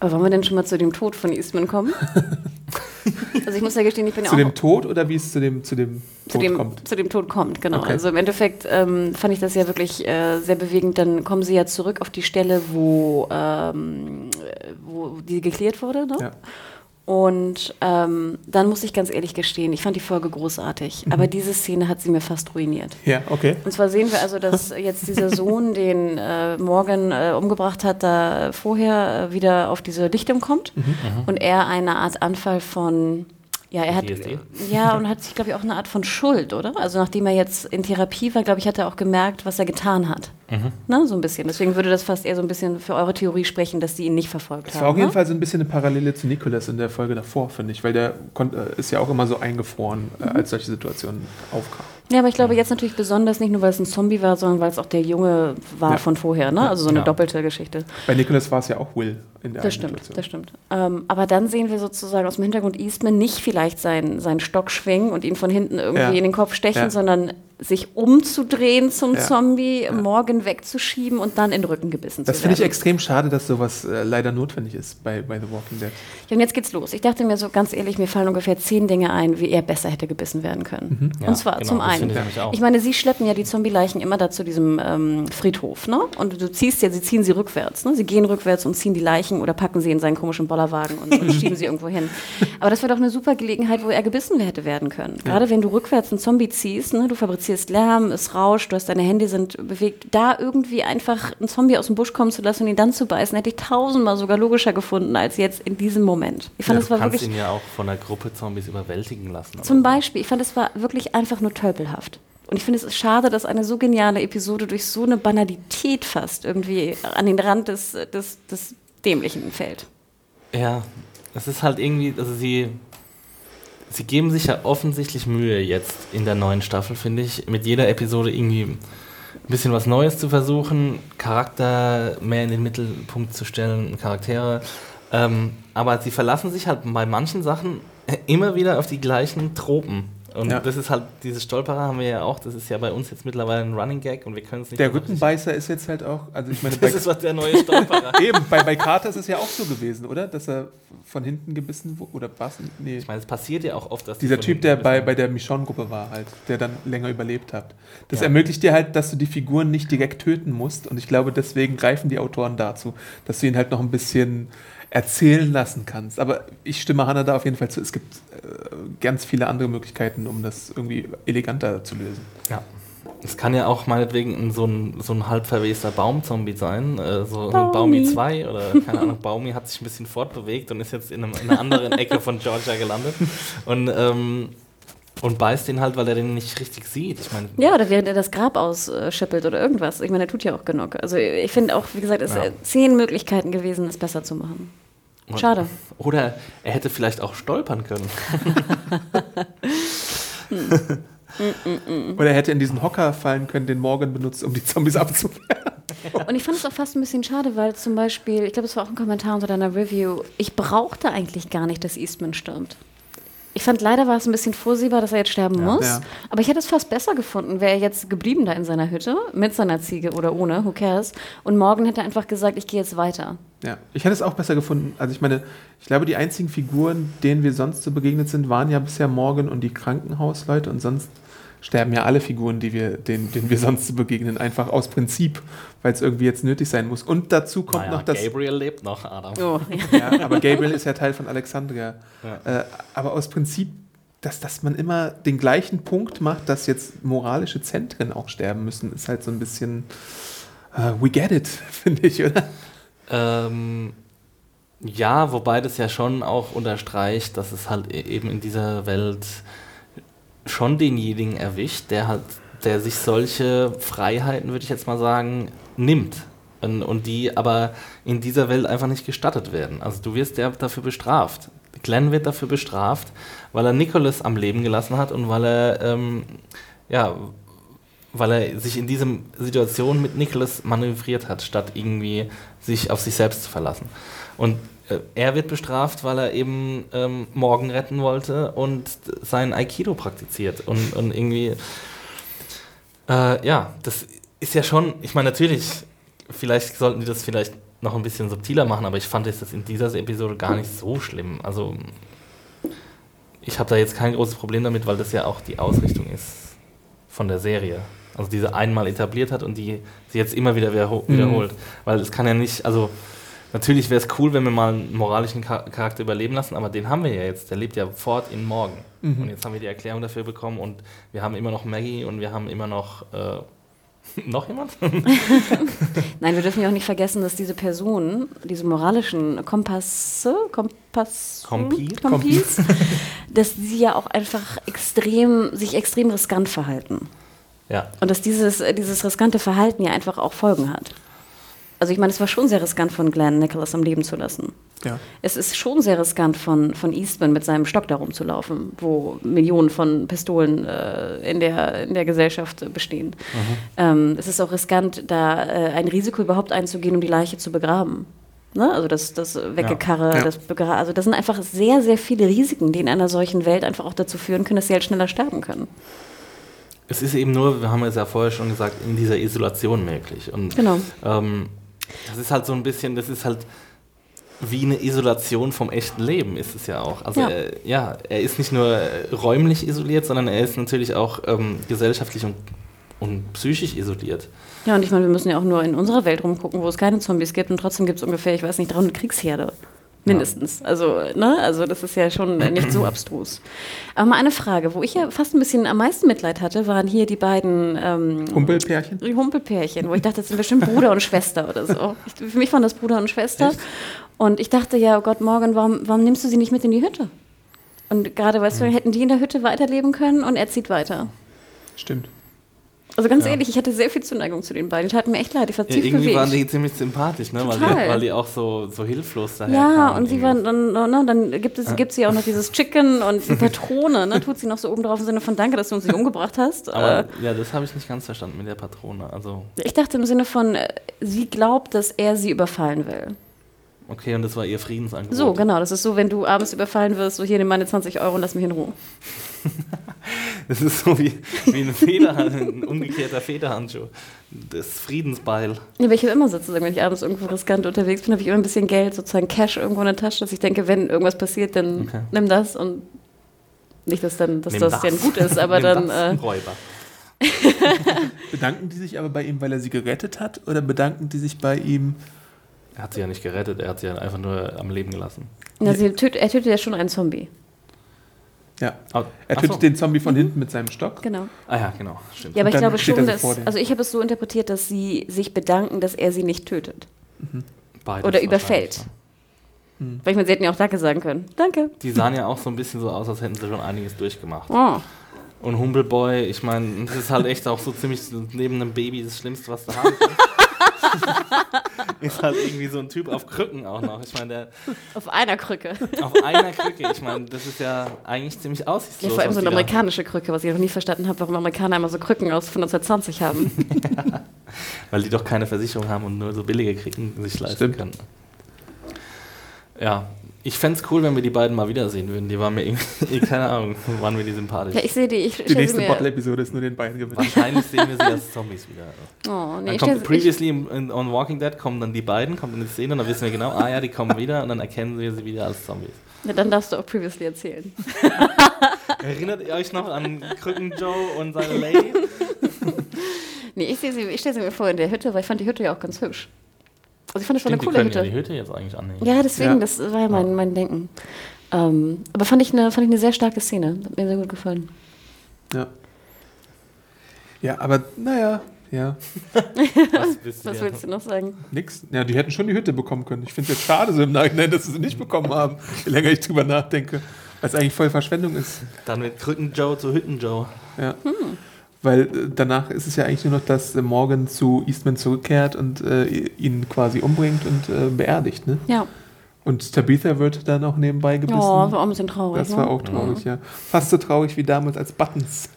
Aber wollen wir denn schon mal zu dem Tod von Eastman kommen? also ich muss ja gestehen, ich bin ja Zu auch dem Tod oder wie es zu dem, zu dem zu Tod dem, kommt? zu dem Tod kommt, genau. Okay. Also im Endeffekt ähm, fand ich das ja wirklich äh, sehr bewegend. Dann kommen sie ja zurück auf die Stelle, wo, ähm, äh, wo die geklärt wurde. Ne? Ja. Und ähm, dann muss ich ganz ehrlich gestehen, ich fand die Folge großartig. Mhm. Aber diese Szene hat sie mir fast ruiniert. Ja, okay. Und zwar sehen wir also, dass jetzt dieser Sohn, den äh, Morgan äh, umgebracht hat, da vorher äh, wieder auf diese Lichtung kommt Mhm. und er eine Art Anfall von ja, er hat ja und hat sich glaube ich auch eine Art von Schuld, oder? Also nachdem er jetzt in Therapie war, glaube ich, hat er auch gemerkt, was er getan hat. Mhm. Ne, so ein bisschen. Deswegen würde das fast eher so ein bisschen für eure Theorie sprechen, dass die ihn nicht verfolgt Es haben. war auf jeden ne? Fall so ein bisschen eine Parallele zu Nicholas in der Folge davor, finde ich, weil der äh, ist ja auch immer so eingefroren, äh, als solche Situationen aufkamen. Ja, aber ich glaube jetzt natürlich besonders nicht nur, weil es ein Zombie war, sondern weil es auch der Junge war Ja. von vorher, ne? Also so eine Ja. doppelte Geschichte. Bei Nicholas war es ja auch Will in der Das einen stimmt, Situation. das stimmt. Ähm, aber dann sehen wir sozusagen aus dem Hintergrund Eastman nicht vielleicht seinen, seinen Stock schwingen und ihn von hinten irgendwie Ja. in den Kopf stechen, Ja. sondern sich umzudrehen zum Ja. Zombie, morgen wegzuschieben und dann in den Rücken gebissen Das zu finde ich werden. extrem schade, dass sowas äh, leider notwendig ist bei, bei The Walking Dead. Ja, und jetzt geht's los. Ich dachte mir so ganz ehrlich, mir fallen ungefähr zehn Dinge ein, wie er besser hätte gebissen werden können. Ja, und zwar genau, zum das einen. ich. Ich meine, sie schleppen ja die Zombie-Leichen immer da zu diesem ähm, Friedhof, ne? Und du ziehst ja, sie ziehen sie rückwärts, ne? Sie gehen rückwärts und ziehen die Leichen oder packen sie in seinen komischen Bollerwagen und, und schieben sie irgendwo hin. Aber das wäre doch eine super Gelegenheit, wo er gebissen hätte werden können. Gerade wenn du rückwärts einen Zombie ziehst, ne? Du fabrizierst Lärm, es rauscht, du hast deine Hände sind bewegt. Da irgendwie einfach einen Zombie aus dem Busch kommen zu lassen und ihn dann zu beißen, hätte ich tausendmal sogar logischer gefunden als jetzt in diesem Moment. Ich fand, Ja, das du war kannst wirklich ihn ja auch von einer Gruppe Zombies überwältigen lassen. zum. Beispiel, ich fand, es war wirklich einfach nur tölpelhaft. Und ich finde, es ist schade, dass eine so geniale Episode durch so eine Banalität fast irgendwie an den Rand des, des, des Dämlichen fällt. Ja, es ist halt irgendwie, also sie, sie geben sich ja offensichtlich Mühe jetzt in der neuen Staffel, finde ich, mit jeder Episode irgendwie ein bisschen was Neues zu versuchen, Charakter mehr in den Mittelpunkt zu stellen, Charaktere. Ähm, aber sie verlassen sich halt bei manchen Sachen immer wieder auf die gleichen Tropen. Und Ja. das ist halt, diese Stolperer haben wir ja auch, das ist ja bei uns jetzt mittlerweile ein Running Gag und wir können es nicht Der Rückenbeißer ist jetzt halt auch, also ich meine, Das ist was der neue Stolperer. eben, bei, bei Carter ist es ja auch so gewesen, oder? Dass er von hinten gebissen wurde, oder was? Nee. Ich meine, es passiert ja auch oft, dass die Dieser Typ, der bei, bei der Michonne-Gruppe war halt, der dann länger überlebt hat. Das Ja. ermöglicht dir halt, dass du die Figuren nicht direkt töten musst. Und ich glaube, deswegen greifen die Autoren dazu, dass du ihn halt noch ein bisschen erzählen lassen kannst. Aber ich stimme Hannah da auf jeden Fall zu. Es gibt äh, ganz viele andere Möglichkeiten, um das irgendwie eleganter zu lösen. Ja. Es kann ja auch meinetwegen ein- so ein, so ein halb verwester Baumzombie sein, äh, so ein Baumi 2 oder keine Ahnung, Baumi hat sich ein bisschen fortbewegt und ist jetzt in, einem, in einer anderen Ecke von Georgia gelandet und, ähm, und beißt den halt, weil er den nicht richtig sieht. Ich meine, Ja, oder während er das Grab ausschüppelt oder irgendwas. Ich meine, er tut ja auch genug. Also ich finde auch, wie gesagt, es Ja. sind zehn Möglichkeiten gewesen, es besser zu machen. Schade. Oder er hätte vielleicht auch stolpern können. Oder er hätte in diesen Hocker fallen können, den Morgan benutzt, um die Zombies abzuwehren. Und ich fand es auch fast ein bisschen schade, weil zum Beispiel, ich glaube, es war auch ein Kommentar unter deiner Review, ich brauchte eigentlich gar nicht, dass Eastman stirbt. Ich fand leider war es ein bisschen vorsehbar, dass er jetzt sterben muss. Ja. Aber ich hätte es fast besser gefunden, wäre er jetzt geblieben da in seiner Hütte, mit seiner Ziege oder ohne, who cares. Und morgen hätte er einfach gesagt, ich gehe jetzt weiter. Ja, ich hätte es auch besser gefunden. Also ich meine, ich glaube, die einzigen Figuren, denen wir sonst so begegnet sind, waren ja bisher Morgan und die Krankenhausleute und sonst sterben ja alle Figuren, die wir, denen, denen wir sonst so begegnen, einfach aus Prinzip, weil es irgendwie jetzt nötig sein muss. Und dazu kommt Naja, noch das. Gabriel lebt noch, Adam. Oh, ja. Aber Gabriel ist ja Teil von Alexandria. Ja. Äh, aber aus Prinzip, dass, dass man immer den gleichen Punkt macht, dass jetzt moralische Zentren auch sterben müssen, ist halt so ein bisschen. äh, we get it, finde ich, oder? Ähm, ja, wobei das ja schon auch unterstreicht, dass es halt e- eben in dieser Welt schon denjenigen erwischt, der halt, der sich solche Freiheiten, würde ich jetzt mal sagen, nimmt. Und, und die aber in dieser Welt einfach nicht gestattet werden. Also du wirst ja dafür bestraft. Glenn wird dafür bestraft, weil er Nicholas am Leben gelassen hat und weil er ähm, ja, weil er sich in dieser Situation mit Nicholas manövriert hat, statt irgendwie sich auf sich selbst zu verlassen. Und er wird bestraft, weil er eben ähm, Morgen retten wollte und sein Aikido praktiziert. Und, und irgendwie, äh, ja, das ist ja schon, ich meine, natürlich, vielleicht sollten die das vielleicht noch ein bisschen subtiler machen, aber ich fand es das in dieser Episode gar nicht so schlimm. Also, ich habe da jetzt kein großes Problem damit, weil das ja auch die Ausrichtung ist von der Serie. Also diese einmal etabliert hat und die sie jetzt immer wieder Mhm. wiederholt. Weil es kann ja nicht, also natürlich wäre es cool, wenn wir mal einen moralischen Char- Charakter überleben lassen, aber den haben wir ja jetzt. Der lebt ja fort in morgen. Mhm. Und jetzt haben wir die Erklärung dafür bekommen und wir haben immer noch Maggie und wir haben immer noch äh, noch jemand? Nein, wir dürfen ja auch nicht vergessen, dass diese Personen, diese moralischen Kompasse, Kompass, Kompis? Kompis, dass sie ja auch einfach extrem, sich extrem riskant verhalten. ja. Und dass dieses, dieses riskante Verhalten ja einfach auch Folgen hat. Also ich meine, es war schon sehr riskant von Glenn Nicholas am Leben zu lassen. Ja. Es ist schon sehr riskant von, von Eastman mit seinem Stock da rumzulaufen, wo Millionen von Pistolen äh, in, der, in der Gesellschaft bestehen. Ähm, es ist auch riskant, da äh, ein Risiko überhaupt einzugehen, um die Leiche zu begraben. Ne? Also das, das Weggekarre, Ja. das Begra also das sind einfach sehr, sehr viele Risiken, die in einer solchen Welt einfach auch dazu führen können, dass sie halt schneller sterben können. Es ist eben nur, wir haben es ja vorher schon gesagt, in dieser Isolation möglich. Und Genau. ähm, das ist halt so ein bisschen, das ist halt wie eine Isolation vom echten Leben ist es ja auch. Also Ja. Äh, ja, er ist nicht nur äh, räumlich isoliert, sondern er ist natürlich auch ähm, gesellschaftlich und, und psychisch isoliert. Ja, und ich meine, wir müssen ja auch nur in unserer Welt rumgucken, wo es keine Zombies gibt und trotzdem gibt es ungefähr, ich weiß nicht, 300 Kriegsherde. Mindestens. Also, ne? Also, das ist ja schon nicht so abstrus. Aber mal eine Frage, wo ich ja fast ein bisschen am meisten Mitleid hatte, waren hier die beiden ähm, Humpelpärchen? die Humpelpärchen, wo ich dachte, das sind bestimmt Bruder und Schwester oder so. Ich, für mich waren das Bruder und Schwester. Und ich dachte, ja, oh Gott, Morgan, warum, warum nimmst du sie nicht mit in die Hütte? Und gerade, weißt du, hätten die in der Hütte weiterleben können und er zieht weiter. Stimmt. Also ganz Ja. ehrlich, ich hatte sehr viel Zuneigung zu den beiden. Die taten mir echt leid, ich war Ja, irgendwie bewegt. waren die ziemlich sympathisch, ne? weil, die, weil die auch so, so hilflos daher ja, kamen und sie irgendwie. waren dann, ne, dann gibt es gibt sie auch noch dieses Chicken und die Patrone, ne, tut sie noch so oben drauf im Sinne von Danke, dass du uns nicht umgebracht hast. Aber Äh, ja, das habe ich nicht ganz verstanden mit der Patrone. Also, ich dachte im Sinne von, äh, sie glaubt, dass er sie überfallen will. Okay, und das war ihr Friedensangebot. So, genau, das ist so, wenn du abends überfallen wirst, so hier nimm meine 20 Euro und lass mich in Ruhe. Das ist so wie, wie ein, Federhand, ein umgekehrter Federhandschuh. Das Friedensbeil. Ja, aber ich habe immer sozusagen, wenn ich abends irgendwo riskant unterwegs bin, habe ich immer ein bisschen Geld, sozusagen Cash irgendwo in der Tasche, dass ich denke, wenn irgendwas passiert, dann Okay. nimm das und nicht, dass, dann, dass Nimm das, dann gut ist, aber Nimm dann. das, Äh, ein Räuber. Bedanken die sich aber bei ihm, weil er sie gerettet hat? Oder bedanken die sich bei ihm? Er hat sie ja nicht gerettet, er hat sie ja einfach nur am Leben gelassen. na, sie töt, er tötet ja schon einen Zombie. Ja. Ah, Er tötet so. den Zombie von hinten mit seinem Stock. Genau. Ah ja, genau, stimmt. Ja, aber ich glaube schon, er dass. Also ich habe es so interpretiert, dass sie sich bedanken, dass er sie nicht tötet. Beides Oder überfällt. wahrscheinlich, Weil ich meine, sie hätten ja auch Danke sagen können. Danke. ja. Die sahen ja auch so ein bisschen so aus, als hätten sie schon einiges durchgemacht. Oh. Und Humbleboy, ich meine, das ist halt echt auch so ziemlich neben einem Baby das Schlimmste, was du haben kannst. ist halt irgendwie so ein Typ auf Krücken auch noch. Ich meine, der Auf einer Krücke. auf einer Krücke, ich meine, das ist ja eigentlich ziemlich Ja, aussichtslos. vor allem so eine amerikanische Krücke, was ich noch nie verstanden habe, warum Amerikaner immer so Krücken aus 1920 haben. Weil die doch keine Versicherung haben und nur so billige Krücken sich leisten Stimmt. können. Ja, ich fände es cool, wenn wir die beiden mal wiedersehen würden. Die waren mir irgendwie, keine Ahnung, waren mir die sympathisch. ja, ich sehe die, ich Die nächste. Bottle-Episode ist nur den beiden gewidmet. Wahrscheinlich sehen wir sie als Zombies wieder. Oh, nee, Dann ich kommt previously in, in, on Walking Dead kommen dann die beiden, kommt in die Szene und dann wissen wir genau, ah ja, die kommen wieder und dann erkennen wir sie wieder als Zombies. ja, Dann darfst du auch previously erzählen. Erinnert ihr euch noch an Krücken Joe und seine Lady? Nee, ich, sehe sie, ich stelle sie mir vor in der Hütte, weil ich fand die Hütte ja auch ganz hübsch. Also ich fand das schon eine coole können ja Hütte. die Hütte jetzt eigentlich annehmen. Ja, deswegen, Ja. das war ja mein, mein Denken. Ähm, aber fand ich, eine, fand ich eine sehr starke Szene. Hat mir sehr gut gefallen. Ja. Ja, aber naja, ja, Was willst du Was willst du noch sagen? nix. Ja, die hätten schon die Hütte bekommen können. Ich finde es jetzt schade so im Nachhinein, dass sie sie nicht bekommen haben, je länger ich drüber nachdenke. Weil es eigentlich voll Verschwendung ist. Dann mit Krücken Joe zu Hütten Joe. Ja. Weil äh, danach ist es ja eigentlich nur noch, dass äh, Morgan zu Eastman zurückkehrt und äh, ihn quasi umbringt und äh, beerdigt. Ne? Ja, Und Tabitha wird dann auch nebenbei gebissen. oh, war auch ein bisschen traurig. das ne? war auch traurig, ja. Fast so traurig wie damals, als Buttons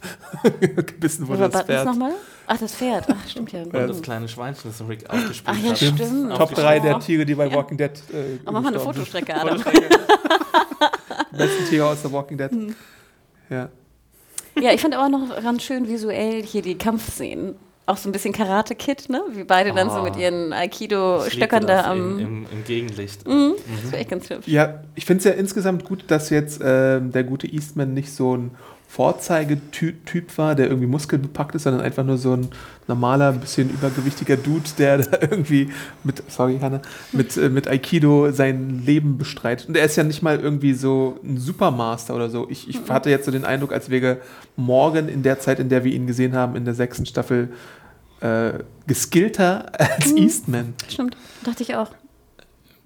gebissen wurde. war Das Buttons Pferd. nochmal? Ach, das Pferd. Ach, stimmt ja. Und das kleine Schweinchen, das Rick aufgespielt Ach ja, hat. stimmt. Top 3 der. Tiere, die bei Ja. Walking Dead. Äh, Aber mach mal eine. Fotostrecke, Adam. Besten Tiere aus der Walking Dead. Hm. Ja. Ja, ich fand auch noch ganz schön visuell hier die Kampfszenen. Auch so ein bisschen Karate-Kid, ne? Wie beide dann so Ah. mit ihren Ich liebte Aikido-Stöckern da im, am. im, im Gegenlicht. Mhm, Das war echt ganz hübsch. Ja, ich finde es ja insgesamt gut, dass jetzt ähm, der gute Eastman nicht so ein Vorzeigetyp war, der irgendwie muskelbepackt ist, sondern einfach nur so ein normaler, ein bisschen übergewichtiger Dude, der da irgendwie mit, sorry Hanna, mit, äh, mit Aikido sein Leben bestreitet. Und er ist ja nicht mal irgendwie so ein Supermaster oder so. Ich, ich hatte jetzt so den Eindruck, als wäre Morgan in der Zeit, in der wir ihn gesehen haben, in der sechsten Staffel, äh, geskillter als Eastman. Stimmt, dachte ich auch.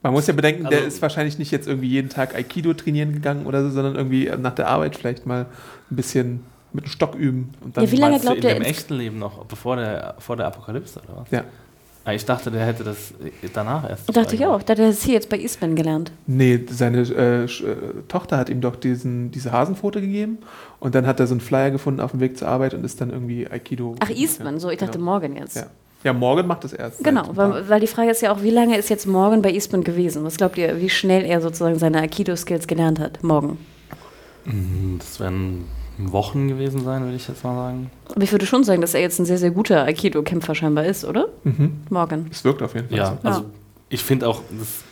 Man muss ja bedenken, der Also- ist wahrscheinlich nicht jetzt irgendwie jeden Tag Aikido trainieren gegangen oder so, sondern irgendwie nach der Arbeit vielleicht mal ein bisschen mit dem Stock üben. Und dann Ja, wie lange du glaubt in dem ins- echten Leben noch, bevor der, vor der Apokalypse oder was? Ja. Ah, Ich dachte, der hätte das danach erst. Dachte ich auch. Da hat er es hier jetzt bei Eastman gelernt. Nee, seine äh, äh, Tochter hat ihm doch diesen, diese Hasenpfote gegeben und dann hat er so einen Flyer gefunden auf dem Weg zur Arbeit und ist dann irgendwie Aikido. Ach, Eastman, so. Ich dachte genau. Morgan jetzt. Ja. Ja, Morgan macht das erst. Genau, weil, weil die Frage ist ja auch, wie lange ist jetzt Morgan bei Eastman gewesen? Was glaubt ihr, wie schnell er sozusagen seine Aikido-Skills gelernt hat? Morgan. Mhm, Das werden Wochen gewesen sein, würde ich jetzt mal sagen. Aber ich würde schon sagen, dass er jetzt ein sehr, sehr guter Aikido-Kämpfer scheinbar ist, oder? Mhm. Morgan. Es wirkt auf jeden Fall. Ja, so. also ich finde auch, das,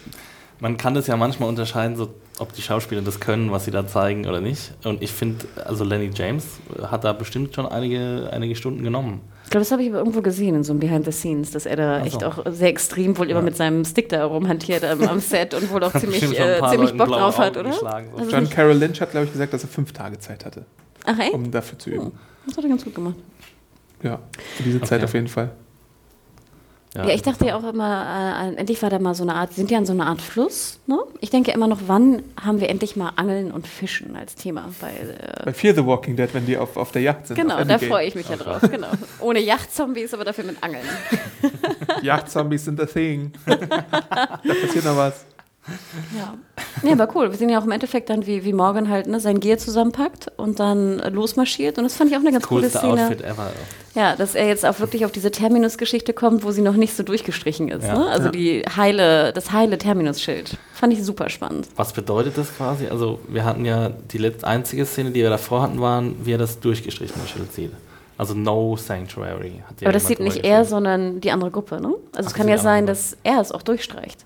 man kann das ja manchmal unterscheiden, so, ob die Schauspieler das können, was sie da zeigen oder nicht. Und ich finde, also Lenny James hat da bestimmt schon einige, einige Stunden genommen. Ich glaube, das habe ich aber irgendwo gesehen in so einem Behind the Scenes, dass er da so. echt auch sehr extrem wohl immer Ja. mit seinem Stick da rumhantiert am, am Set und wohl auch ziemlich, äh, ziemlich Bock drauf hat, oder? geschlagen, so. Also John Carroll Lynch hat, glaube ich, gesagt, dass er fünf Tage Zeit hatte, Ach, echt? um dafür zu üben. Das hat er ganz gut gemacht. Ja, für diese Zeit Okay. auf jeden Fall. Ja, ich dachte ja auch immer, äh, endlich war da mal so eine Art, sind ja an so einer Art Fluss. Ne? Ich denke immer noch, wann haben wir endlich mal Angeln und Fischen als Thema? Bei, äh, Bei Fear the Walking Dead, wenn die auf, auf der Yacht sind. genau, da freue ich mich ja drauf. Genau. Ohne Yachtzombies, aber dafür mit Angeln. Yachtzombies sind a thing. da passiert noch was. Ja. Nee, aber cool. Wir sehen ja auch im Endeffekt dann, wie, wie Morgan halt ne, sein Gear zusammenpackt und dann äh, losmarschiert. Und das fand ich auch eine ganz Coolste coole Szene. Outfit ever. Ja, dass er jetzt auch wirklich auf diese Terminus-Geschichte kommt, wo sie noch nicht so durchgestrichen ist. Ja. Ne? Also Ja. die heile, das heile Terminus-Schild. Fand ich super spannend. Was bedeutet das quasi? Also wir hatten ja die letzte einzige Szene, die wir davor hatten, waren, wie er das durchgestrichene Schild sieht. Also No Sanctuary. Hat ja Aber das sieht nicht er, sondern die andere Gruppe, ne? Also es Ach, kann die ja sein, dass er es auch durchstreicht.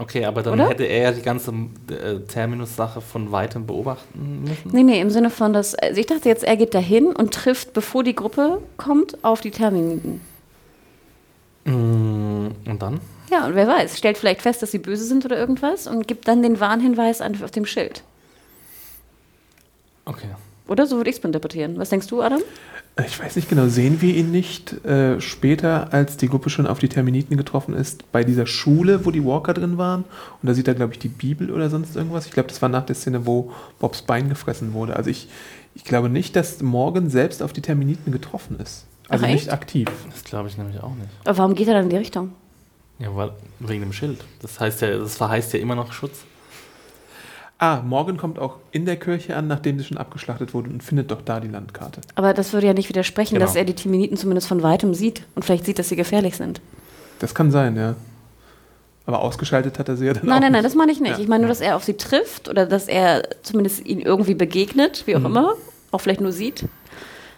Okay, aber dann Oder? hätte er ja die ganze äh, Terminus-Sache von weitem beobachten müssen. Nee, nee, im Sinne von, dass. Also ich dachte jetzt, er geht dahin und trifft, bevor die Gruppe kommt, auf die Terminiten. Mm, Und dann? Ja, und wer weiß, stellt vielleicht fest, dass sie böse sind oder irgendwas und gibt dann den Warnhinweis an, auf dem Schild. Okay. Oder so würde ich es interpretieren. Was denkst du, Adam? Ich weiß nicht genau, sehen wir ihn nicht äh, später, als die Gruppe schon auf die Terminiten getroffen ist, bei dieser Schule, wo die Walker drin waren? Und da sieht er, glaube ich, die Bibel oder sonst irgendwas. Ich glaube, das war nach der Szene, wo Bobs Bein gefressen wurde. Also ich, ich glaube nicht, dass Morgan selbst auf die Terminiten getroffen ist. Also Ach, nicht aktiv. Das glaube ich nämlich auch nicht. Aber warum geht er dann in die Richtung? Ja, weil, wegen dem Schild. Das heißt ja, das verheißt ja immer noch Schutz. Ah, Morgan kommt auch in der Kirche an, nachdem sie schon abgeschlachtet wurde und findet doch da die Landkarte. Aber das würde ja nicht widersprechen, Genau. dass er die Timeniten zumindest von weitem sieht und vielleicht sieht, dass sie gefährlich sind. Das kann sein, ja. Aber ausgeschaltet hat er sie ja dann auch Nein, nein, nein, das meine ich nicht. Ja. Ich meine nur, dass er auf sie trifft oder dass er zumindest ihnen irgendwie begegnet, wie auch immer, auch vielleicht nur sieht.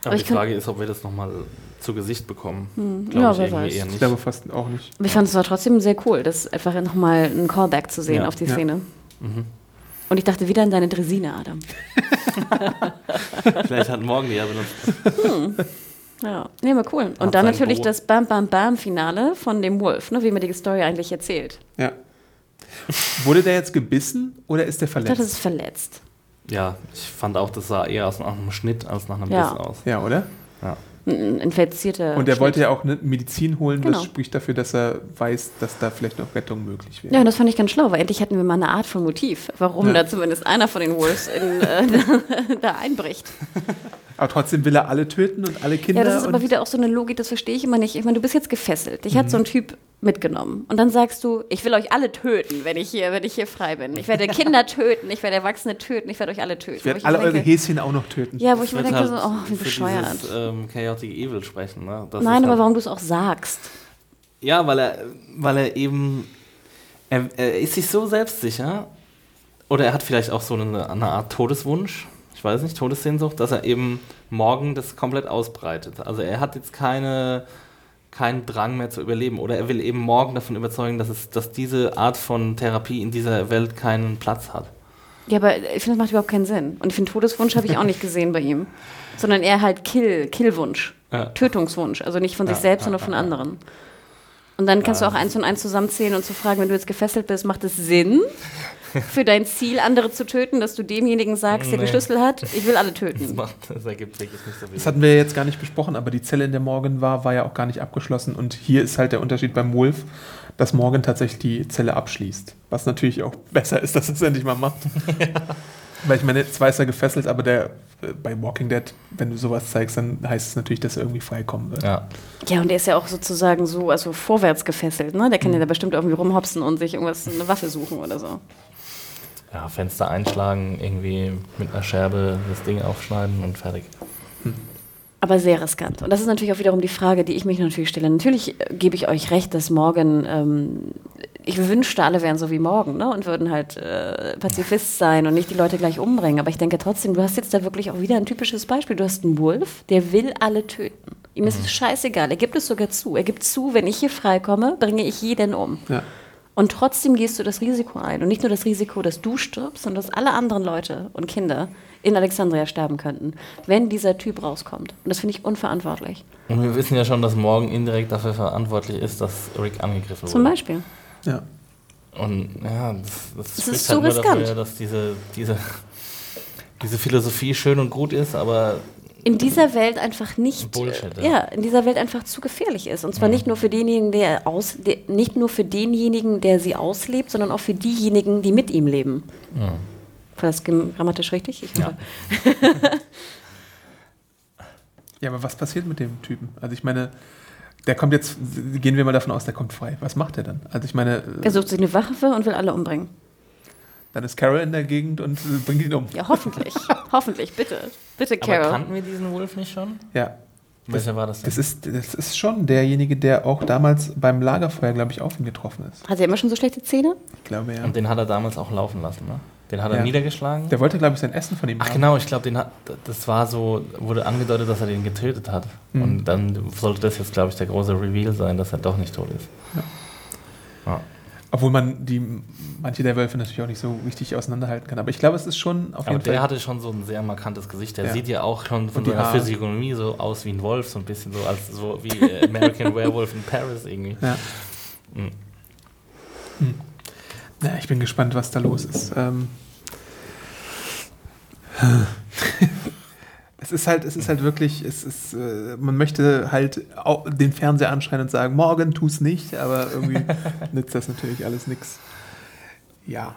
Aber ich die Frage ist, ob wir das nochmal zu Gesicht bekommen. Hm, Glaub ja, ich weiß. eher Ich nicht. glaube fast auch nicht. Aber ich fand es aber trotzdem sehr cool, das einfach nochmal ein Callback zu sehen Ja. auf die Ja. Szene. Mhm. Und ich dachte wieder an deine Dresine, Adam. Vielleicht hat morgen die ja benutzt. Ja, nee, aber cool. Und Hat dann natürlich Bo- das Bam Bam Bam Finale von dem Wolf, ne, wie mir die Story eigentlich erzählt. Ja. Wurde der jetzt gebissen oder ist der Ich dachte, verletzt? das ist verletzt. Ja, ich fand auch, das sah eher aus nach einem Schnitt als nach einem Ja. Biss aus. ja, oder? Ja. Ein infizierter. Und er Schnitt. wollte ja auch eine Medizin holen, Genau. das spricht dafür, dass er weiß, dass da vielleicht noch Rettung möglich wäre. Ja, und das fand ich ganz schlau, weil endlich hätten wir mal eine Art von Motiv, warum Ja. da zumindest einer von den Wolves in, äh, da einbricht. Aber trotzdem will er alle töten und alle Kinder. Ja, das ist aber wieder auch so eine Logik, das verstehe ich immer nicht. Ich meine, du bist jetzt gefesselt. Dich Mhm. hat so ein Typ mitgenommen. Und dann sagst du, ich will euch alle töten, wenn ich hier, wenn ich hier frei bin. Ich werde Kinder töten, ich werde Erwachsene töten, ich werde euch alle töten. ich werde alle eure Häschen auch noch töten. Ja, wo ich mir denke, halt so, oh, wie für bescheuert. Dieses, ähm, Chaotic Evil sprechen. Ne? Das Nein, aber halt, warum du es auch sagst. Ja, weil er, weil er eben, er, er ist sich so selbstsicher, oder er hat vielleicht auch so eine, eine Art Todeswunsch, ich weiß nicht, Todessehnsucht, dass er eben morgen das komplett ausbreitet. Also er hat jetzt keine, keinen Drang mehr zu überleben, oder er will eben morgen davon überzeugen, dass, es, dass diese Art von Therapie in dieser Welt keinen Platz hat. Ja, aber ich finde, das macht überhaupt keinen Sinn. Und ich finde, Todeswunsch habe ich auch nicht gesehen bei ihm. Sondern eher halt Kill, Killwunsch. Ja. Tötungswunsch. Also nicht von sich Ja, selbst, ja, sondern von anderen. Und dann kannst du auch eins und eins zusammenzählen und zu fragen, wenn du jetzt gefesselt bist, macht es Sinn für dein Ziel, andere zu töten, dass du demjenigen sagst, der den. Schlüssel hat, ich will alle Das, töten. macht, das ergibt wirklich nicht so viel. Das hatten wir jetzt gar nicht besprochen, aber die Zelle, in der Morgan war, war ja auch gar nicht abgeschlossen. Und hier ist halt der Unterschied beim Wolf, dass Morgan tatsächlich die Zelle abschließt. Was natürlich auch besser ist, dass er es endlich mal macht. Weil ich meine, zwar ist er gefesselt, aber der äh, bei Walking Dead, wenn du sowas zeigst, dann heißt es natürlich, dass er irgendwie freikommen wird. ja. Ja, und der ist ja auch sozusagen so, also vorwärts gefesselt, ne? Der kann ja da bestimmt irgendwie rumhopsen und sich irgendwas, eine Waffe suchen oder so. Ja, Fenster einschlagen, irgendwie mit einer Scherbe das Ding aufschneiden und fertig. Aber sehr riskant. Und das ist natürlich auch wiederum die Frage, die ich mich natürlich stelle. Natürlich äh, gebe ich euch recht, dass morgen, ähm, ich wünschte, alle wären so wie morgen, ne? Und würden halt äh, Pazifist sein und nicht die Leute gleich umbringen. Aber ich denke trotzdem, du hast jetzt da wirklich auch wieder ein typisches Beispiel. Du hast einen Wolf, der will alle töten. Ihm ist es scheißegal. Er gibt es sogar zu. Er gibt zu, wenn ich hier freikomme, bringe ich jeden um. Ja. Und trotzdem gehst du das Risiko ein. Und nicht nur das Risiko, dass du stirbst, sondern dass alle anderen Leute und Kinder in Alexandria sterben könnten, wenn dieser Typ rauskommt. Und das finde ich unverantwortlich. Und wir wissen ja schon, dass morgen indirekt dafür verantwortlich ist, dass Rick angegriffen Zum wurde. Beispiel. Ja. Und ja, das, das, Es spricht ist halt so nur riskant. dafür, dass diese, diese, diese Philosophie schön und gut ist, aber In dieser Welt einfach nicht, Bullshit, äh, ja. ja, in dieser Welt einfach zu gefährlich ist. Und zwar nicht nur für denjenigen, der aus, der, nicht nur für denjenigen, der sie auslebt, sondern auch für diejenigen, die mit ihm leben. ja. War das grammatisch richtig? Ich Ja. ja, aber was passiert mit dem Typen? Also ich meine, der kommt jetzt, gehen wir mal davon aus, der kommt frei. Was macht er dann? Also ich meine, Er sucht sich eine Waffe und will alle umbringen. Dann ist Carol in der Gegend und bringt ihn um. Ja, hoffentlich. hoffentlich, bitte. Bitte, Aber Carol. kannten wir diesen Wolf nicht schon? Ja. Welcher war das denn? Das ist, das ist schon derjenige, der auch damals beim Lagerfeuer, glaube ich, auf ihn getroffen ist. Hat er immer schon so schlechte Zähne? Ich glaube, ja. Und den hat er damals auch laufen lassen, ne? Den hat er Ja. niedergeschlagen. Der wollte, glaube ich, sein Essen von ihm Ach haben. genau, ich glaube, den hat, das war so, wurde angedeutet, dass er den getötet hat. Mhm. Und dann sollte das jetzt, glaube ich, der große Reveal sein, dass er doch nicht tot ist. Ja. Obwohl man die, manche der Wölfe natürlich auch nicht so richtig auseinanderhalten kann. Aber ich glaube, es ist schon auf Aber jeden der Fall. hatte schon so ein sehr markantes Gesicht. Der Ja. sieht ja auch schon von seiner. Physiognomie so aus wie ein Wolf, so ein bisschen so als so wie äh, American Werewolf in Paris irgendwie. Ja. Mhm. Hm. Ja, ich bin gespannt, was da los ist. Ähm es ist halt, es ist halt wirklich, es ist, äh, man möchte halt den Fernseher anschreien und sagen, morgen tu's nicht, aber irgendwie nützt das natürlich alles nichts. Ja.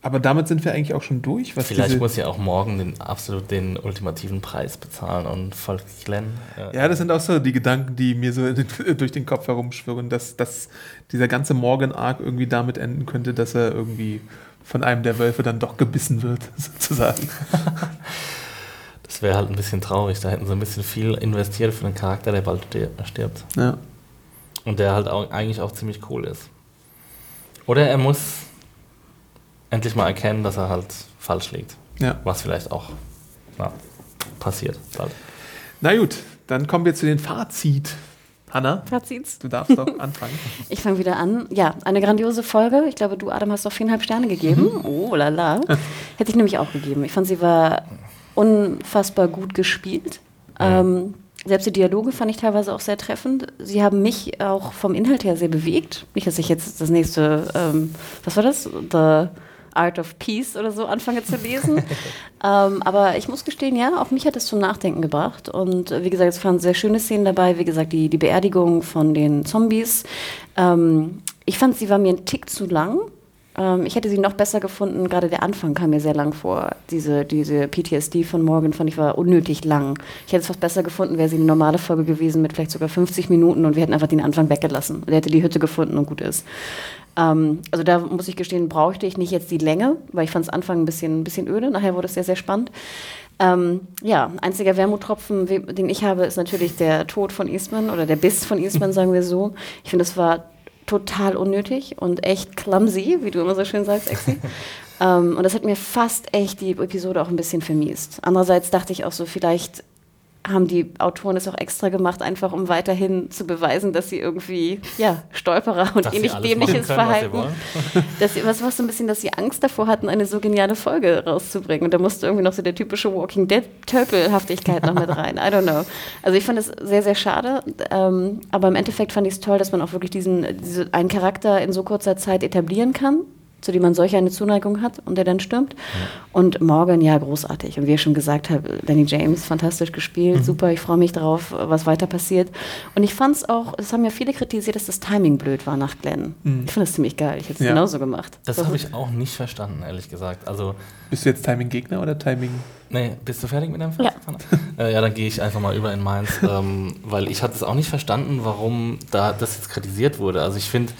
Aber damit sind wir eigentlich auch schon durch. Was Vielleicht muss ja auch morgen den absolut den ultimativen Preis bezahlen und voll Glenn. Ja. ja, das sind auch so die Gedanken, die mir so durch den Kopf herumschwirren, dass, dass dieser ganze Morgan-Arc irgendwie damit enden könnte, dass er irgendwie von einem der Wölfe dann doch gebissen wird, sozusagen. Das wäre halt ein bisschen traurig. Da hätten sie ein bisschen viel investiert für einen Charakter, der bald stirbt. Ja. Und der halt auch, eigentlich auch ziemlich cool ist. Oder er muss endlich mal erkennen, dass er halt falsch liegt. Ja. Was vielleicht auch na, passiert bald. Na gut, dann kommen wir zu den Fazit. Hanna, Fazits. du darfst doch anfangen. Ich fange wieder an. Ja, eine grandiose Folge. Ich glaube, du, Adam, hast doch viereinhalb Sterne gegeben. Mhm. Oh, lala. Hätte ich nämlich auch gegeben. Ich fand, sie war unfassbar gut gespielt. Ja. Ähm, selbst die Dialoge fand ich teilweise auch sehr treffend. Sie haben mich auch vom Inhalt her sehr bewegt. Nicht, dass ich jetzt das nächste, ähm, was war das? The Art of Peace oder so anfange zu lesen. ähm, aber ich muss gestehen, ja, auch mich hat es zum Nachdenken gebracht. Und äh, wie gesagt, es waren sehr schöne Szenen dabei. Wie gesagt, die, die Beerdigung von den Zombies. Ähm, ich fand, sie war mir ein Tick zu lang. Ähm, ich hätte sie noch besser gefunden. Gerade der Anfang kam mir sehr lang vor. Diese, diese PTSD von Morgan fand ich war unnötig lang. Ich hätte es fast besser gefunden, wäre sie eine normale Folge gewesen mit vielleicht sogar 50 Minuten und wir hätten einfach den Anfang weggelassen. Der hätte die Hütte gefunden und gut ist. Ähm, also da muss ich gestehen, brauchte ich nicht jetzt die Länge, weil ich fand es Anfang ein bisschen, ein bisschen öde. Nachher wurde es sehr, sehr spannend. Ähm, ja, einziger Wermuttropfen, den ich habe, ist natürlich der Tod von Eastman oder der Biss von Eastman, sagen wir so. Ich finde, es war total unnötig und echt clumsy, wie du immer so schön sagst, Exi. ähm, und das hat mir fast echt die Episode auch ein bisschen vermiest. Andererseits dachte ich auch so, vielleicht haben die Autoren es auch extra gemacht, einfach um weiterhin zu beweisen, dass sie irgendwie, ja, Stolperer und dass ähnlich dämliches können, Verhalten. dass sie, was war so ein bisschen, dass sie Angst davor hatten, eine so geniale Folge rauszubringen. Und da musste irgendwie noch so der typische Walking Dead-Tölpelhaftigkeit noch mit rein. I don't know. Also ich fand es sehr, sehr schade. Ähm, aber im Endeffekt fand ich es toll, dass man auch wirklich diesen, diese, einen Charakter in so kurzer Zeit etablieren kann zu dem man solch eine Zuneigung hat und der dann stürmt. Ja. Und Morgan, ja, großartig. Und wie ich schon gesagt habe, Danny James, fantastisch gespielt, mhm. super, ich freue mich darauf, was weiter passiert. Und ich fand es auch, es haben ja viele kritisiert, dass das Timing blöd war nach Glenn. Mhm. Ich finde das ziemlich geil, ich hätte es ja. genauso gemacht. Das habe ich auch nicht verstanden, ehrlich gesagt. Also, bist du jetzt Timing-Gegner oder Timing... Nee, bist du fertig mit deinem Fazit? Ja. äh, ja, dann gehe ich einfach mal über in meins, ähm, weil ich hatte es auch nicht verstanden, warum da das jetzt kritisiert wurde. Also ich finde,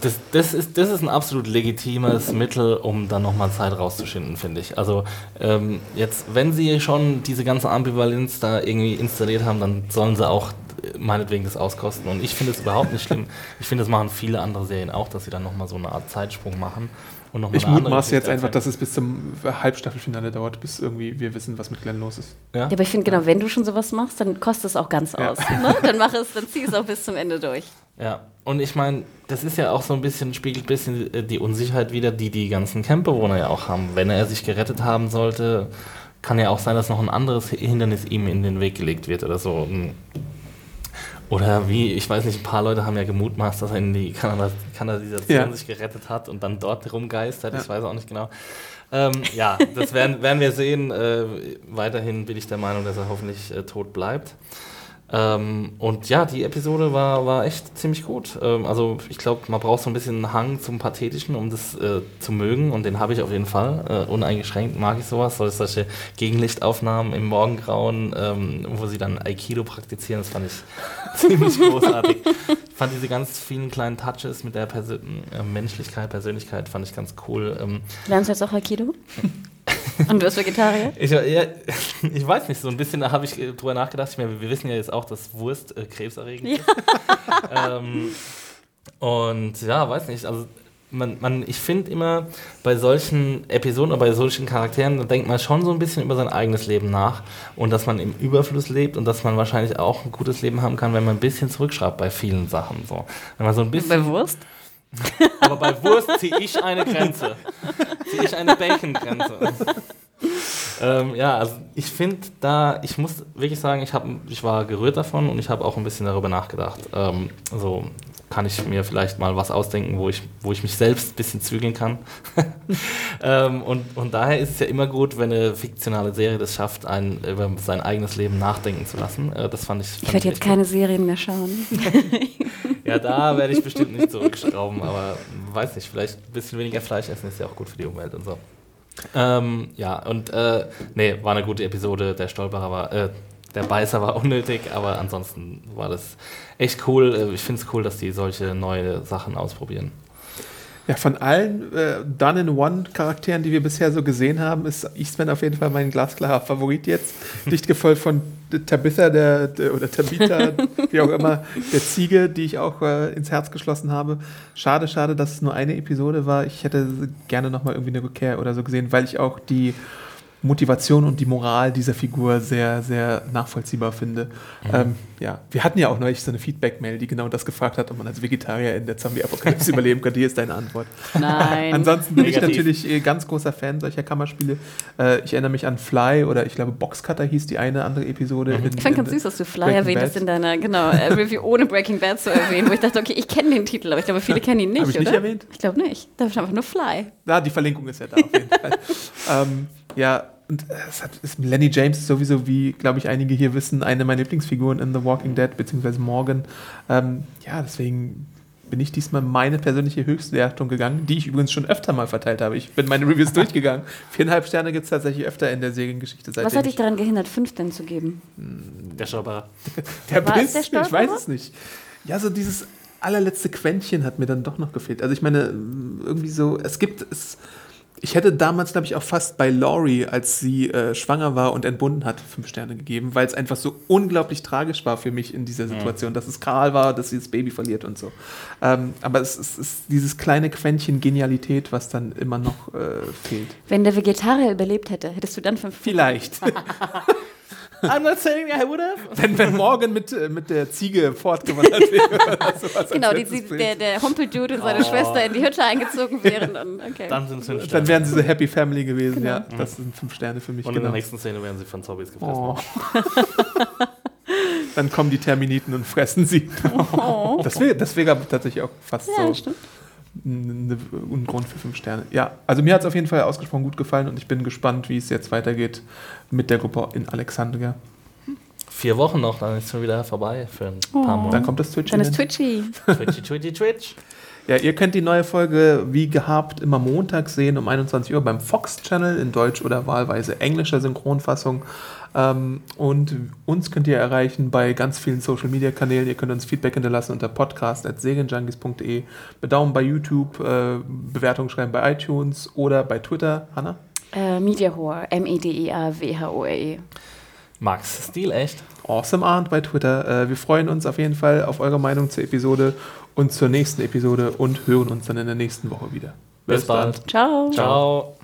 das, das, ist, das ist ein absolut legitimes Mittel, um dann nochmal Zeit rauszuschinden, finde ich. Also ähm, jetzt, wenn sie schon diese ganze Ambivalenz da irgendwie installiert haben, dann sollen sie auch äh, meinetwegen das auskosten. Und ich finde es überhaupt nicht schlimm. Ich finde, das machen viele andere Serien auch, dass sie dann nochmal so eine Art Zeitsprung machen. Und noch ich mutmaße jetzt einfach, dass es bis zum Halbstaffelfinale dauert, bis irgendwie wir wissen, was mit Glenn los ist. Ja, ja aber ich finde, genau, wenn du schon sowas machst, dann kostet es auch ganz ja. aus. Ne? Dann mach es, dann zieh es auch bis zum Ende durch. Ja, und ich meine, das ist ja auch so ein bisschen, spiegelt ein bisschen äh, die Unsicherheit wieder, die die ganzen Campbewohner ja auch haben. Wenn er sich gerettet haben sollte, kann ja auch sein, dass noch ein anderes Hindernis ihm in den Weg gelegt wird oder so. Oder wie, ich weiß nicht, ein paar Leute haben ja gemutmaßt, dass er in die Kanalisation ja. sich gerettet hat und dann dort rumgeistert. Ja. Ich weiß auch nicht genau. Ähm, ja, das werden, werden wir sehen. Äh, weiterhin bin ich der Meinung, dass er hoffentlich äh, tot bleibt. Ähm, und ja, die Episode war, war echt ziemlich gut. Ähm, also ich glaube, man braucht so ein bisschen einen Hang zum Pathetischen, um das äh, zu mögen. Und den habe ich auf jeden Fall. Äh, uneingeschränkt mag ich sowas. So, solche Gegenlichtaufnahmen im Morgengrauen, ähm, wo sie dann Aikido praktizieren, das fand ich ziemlich großartig. Ich fand diese ganz vielen kleinen Touches mit der Persön äh, Menschlichkeit, Persönlichkeit, fand ich ganz cool. Ähm, Lernst du jetzt auch Aikido? Und du bist Vegetarier? Ich, ja, ich weiß nicht, so ein bisschen habe ich drüber nachgedacht. Ich meine, wir wissen ja jetzt auch, dass Wurst äh, krebserregend ja. ist. ähm, und ja, weiß nicht, also man, man, ich finde immer bei solchen Episoden oder bei solchen Charakteren, da denkt man schon so ein bisschen über sein eigenes Leben nach und dass man im Überfluss lebt und dass man wahrscheinlich auch ein gutes Leben haben kann, wenn man ein bisschen zurückschraubt bei vielen Sachen. So. Wenn man so ein bisschen, bei Wurst? Aber bei Wurst ziehe ich eine Grenze. Ziehe ich eine Bacon-Grenze. Ähm, ja, also ich finde da, ich muss wirklich sagen, ich, hab, ich war gerührt davon und ich habe auch ein bisschen darüber nachgedacht. Ähm, so kann ich mir vielleicht mal was ausdenken, wo ich, wo ich mich selbst ein bisschen zügeln kann. ähm, und, und daher ist es ja immer gut, wenn eine fiktionale Serie das schafft, einen, über sein eigenes Leben nachdenken zu lassen. Äh, das fand ich. Fand ich werde jetzt keine Serien mehr schauen. Ja, da werde ich bestimmt nicht zurückschrauben, aber weiß nicht, vielleicht ein bisschen weniger Fleisch essen ist ja auch gut für die Umwelt und so. Ähm, ja, und äh, nee, war eine gute Episode. Der Stolperer war, äh, der Beißer war unnötig, aber ansonsten war das echt cool. Äh, Ich finde es cool, dass die solche neue Sachen ausprobieren. Ja, von allen äh, Done-in-One-Charakteren, die wir bisher so gesehen haben, ist Eastman auf jeden Fall mein glasklarer Favorit jetzt. Dicht gefolgt von Tabitha der, der, oder Tabitha, wie auch immer, der Ziege, die ich auch äh, ins Herz geschlossen habe. Schade, schade, dass es nur eine Episode war. Ich hätte gerne nochmal irgendwie eine Rückkehr oder so gesehen, weil ich auch die Motivation und die Moral dieser Figur sehr, sehr nachvollziehbar finde. Ähm, ja, wir hatten ja auch neulich so eine Feedback-Mail, die genau das gefragt hat, ob man als Vegetarier in der Zombie-Apokalypse überleben könnte. Hier ist deine Antwort. Nein. Ansonsten bin ich Negativ. natürlich äh, ganz großer Fan solcher Kammerspiele. Äh, ich erinnere mich an Fly oder ich glaube Boxcutter hieß die eine andere Episode. in- Ich fand ganz süß, dass du Fly Breaking erwähnt hast in deiner genau, äh, Review, ohne Breaking Bad zu erwähnen, wo ich dachte, okay, ich kenne den Titel, aber ich glaube, viele kennen ihn nicht, Hab ich nicht oder? erwähnt? Ich glaube nicht. Da ist einfach nur Fly. Ja, die Verlinkung ist ja da auf jeden Fall. Ähm, ja, und äh, es hat, ist, Lenny James ist sowieso, wie glaube ich einige hier wissen, eine meiner Lieblingsfiguren in The Walking Dead, beziehungsweise Morgan. Ähm, ja, deswegen bin ich diesmal meine persönliche Höchstwertung gegangen, die ich übrigens schon öfter mal verteilt habe. Ich bin meine Reviews durchgegangen. Viereinhalb Sterne gibt es tatsächlich öfter in der Seriengeschichte. Was seitdem hat dich ich- daran gehindert, fünf denn zu geben? Der Stolperer. Der War Biss, der ich weiß es nicht. Ja, so dieses allerletzte Quäntchen hat mir dann doch noch gefehlt. Also ich meine, irgendwie so, es gibt es. Ich hätte damals, glaube ich, auch fast bei Laurie, als sie äh, schwanger war und entbunden hat, fünf Sterne gegeben, weil es einfach so unglaublich tragisch war für mich in dieser Situation, dass es Karl war, dass sie das Baby verliert und so. Ähm, aber es, es ist dieses kleine Quäntchen Genialität, was dann immer noch äh, fehlt. Wenn der Vegetarier überlebt hätte, hättest du dann fünf. Vielleicht. I'm not saying I would have. wenn, wenn Morgan mit, äh, mit der Ziege fortgewandert wäre oder sowas. Genau, die, der, der Humpeldude und seine Oh. Schwester in die Hütte eingezogen wären. Dann, okay. Dann sind es fünf Dann Sterne. wären sie so Happy Family gewesen, Genau. ja. Das sind fünf Sterne für mich, Und in genau. der nächsten Szene werden sie von Zombies gefressen. Oh. Dann kommen die Terminiten und fressen sie. Das wäre das wär tatsächlich auch fast ja, so stimmt. Ein Grund für fünf Sterne. Ja, also mir hat es auf jeden Fall ausgesprochen gut gefallen und ich bin gespannt, wie es jetzt weitergeht mit der Gruppe in Alexandria. Vier Wochen noch, dann ist es schon wieder vorbei für ein paar Dann Monate. kommt das Twitch. Dann ist Twitchy. Twitchy, Twitchy, Twitch. Ja, ihr könnt die neue Folge wie gehabt immer montags sehen um 21 Uhr beim Fox Channel in Deutsch oder wahlweise englischer Synchronfassung. Ähm, und uns könnt ihr erreichen bei ganz vielen Social Media Kanälen. Ihr könnt uns Feedback hinterlassen unter podcast.segenjunkies.de, Bedaumen bei YouTube, äh, Bewertungen schreiben bei iTunes oder bei Twitter. Hanna? Äh, Media Whore. E. Max, Stil echt. Awesome Arndt bei Twitter. Äh, wir freuen uns auf jeden Fall auf eure Meinung zur Episode und zur nächsten Episode und hören uns dann in der nächsten Woche wieder. Bis bald. Ciao. Ciao.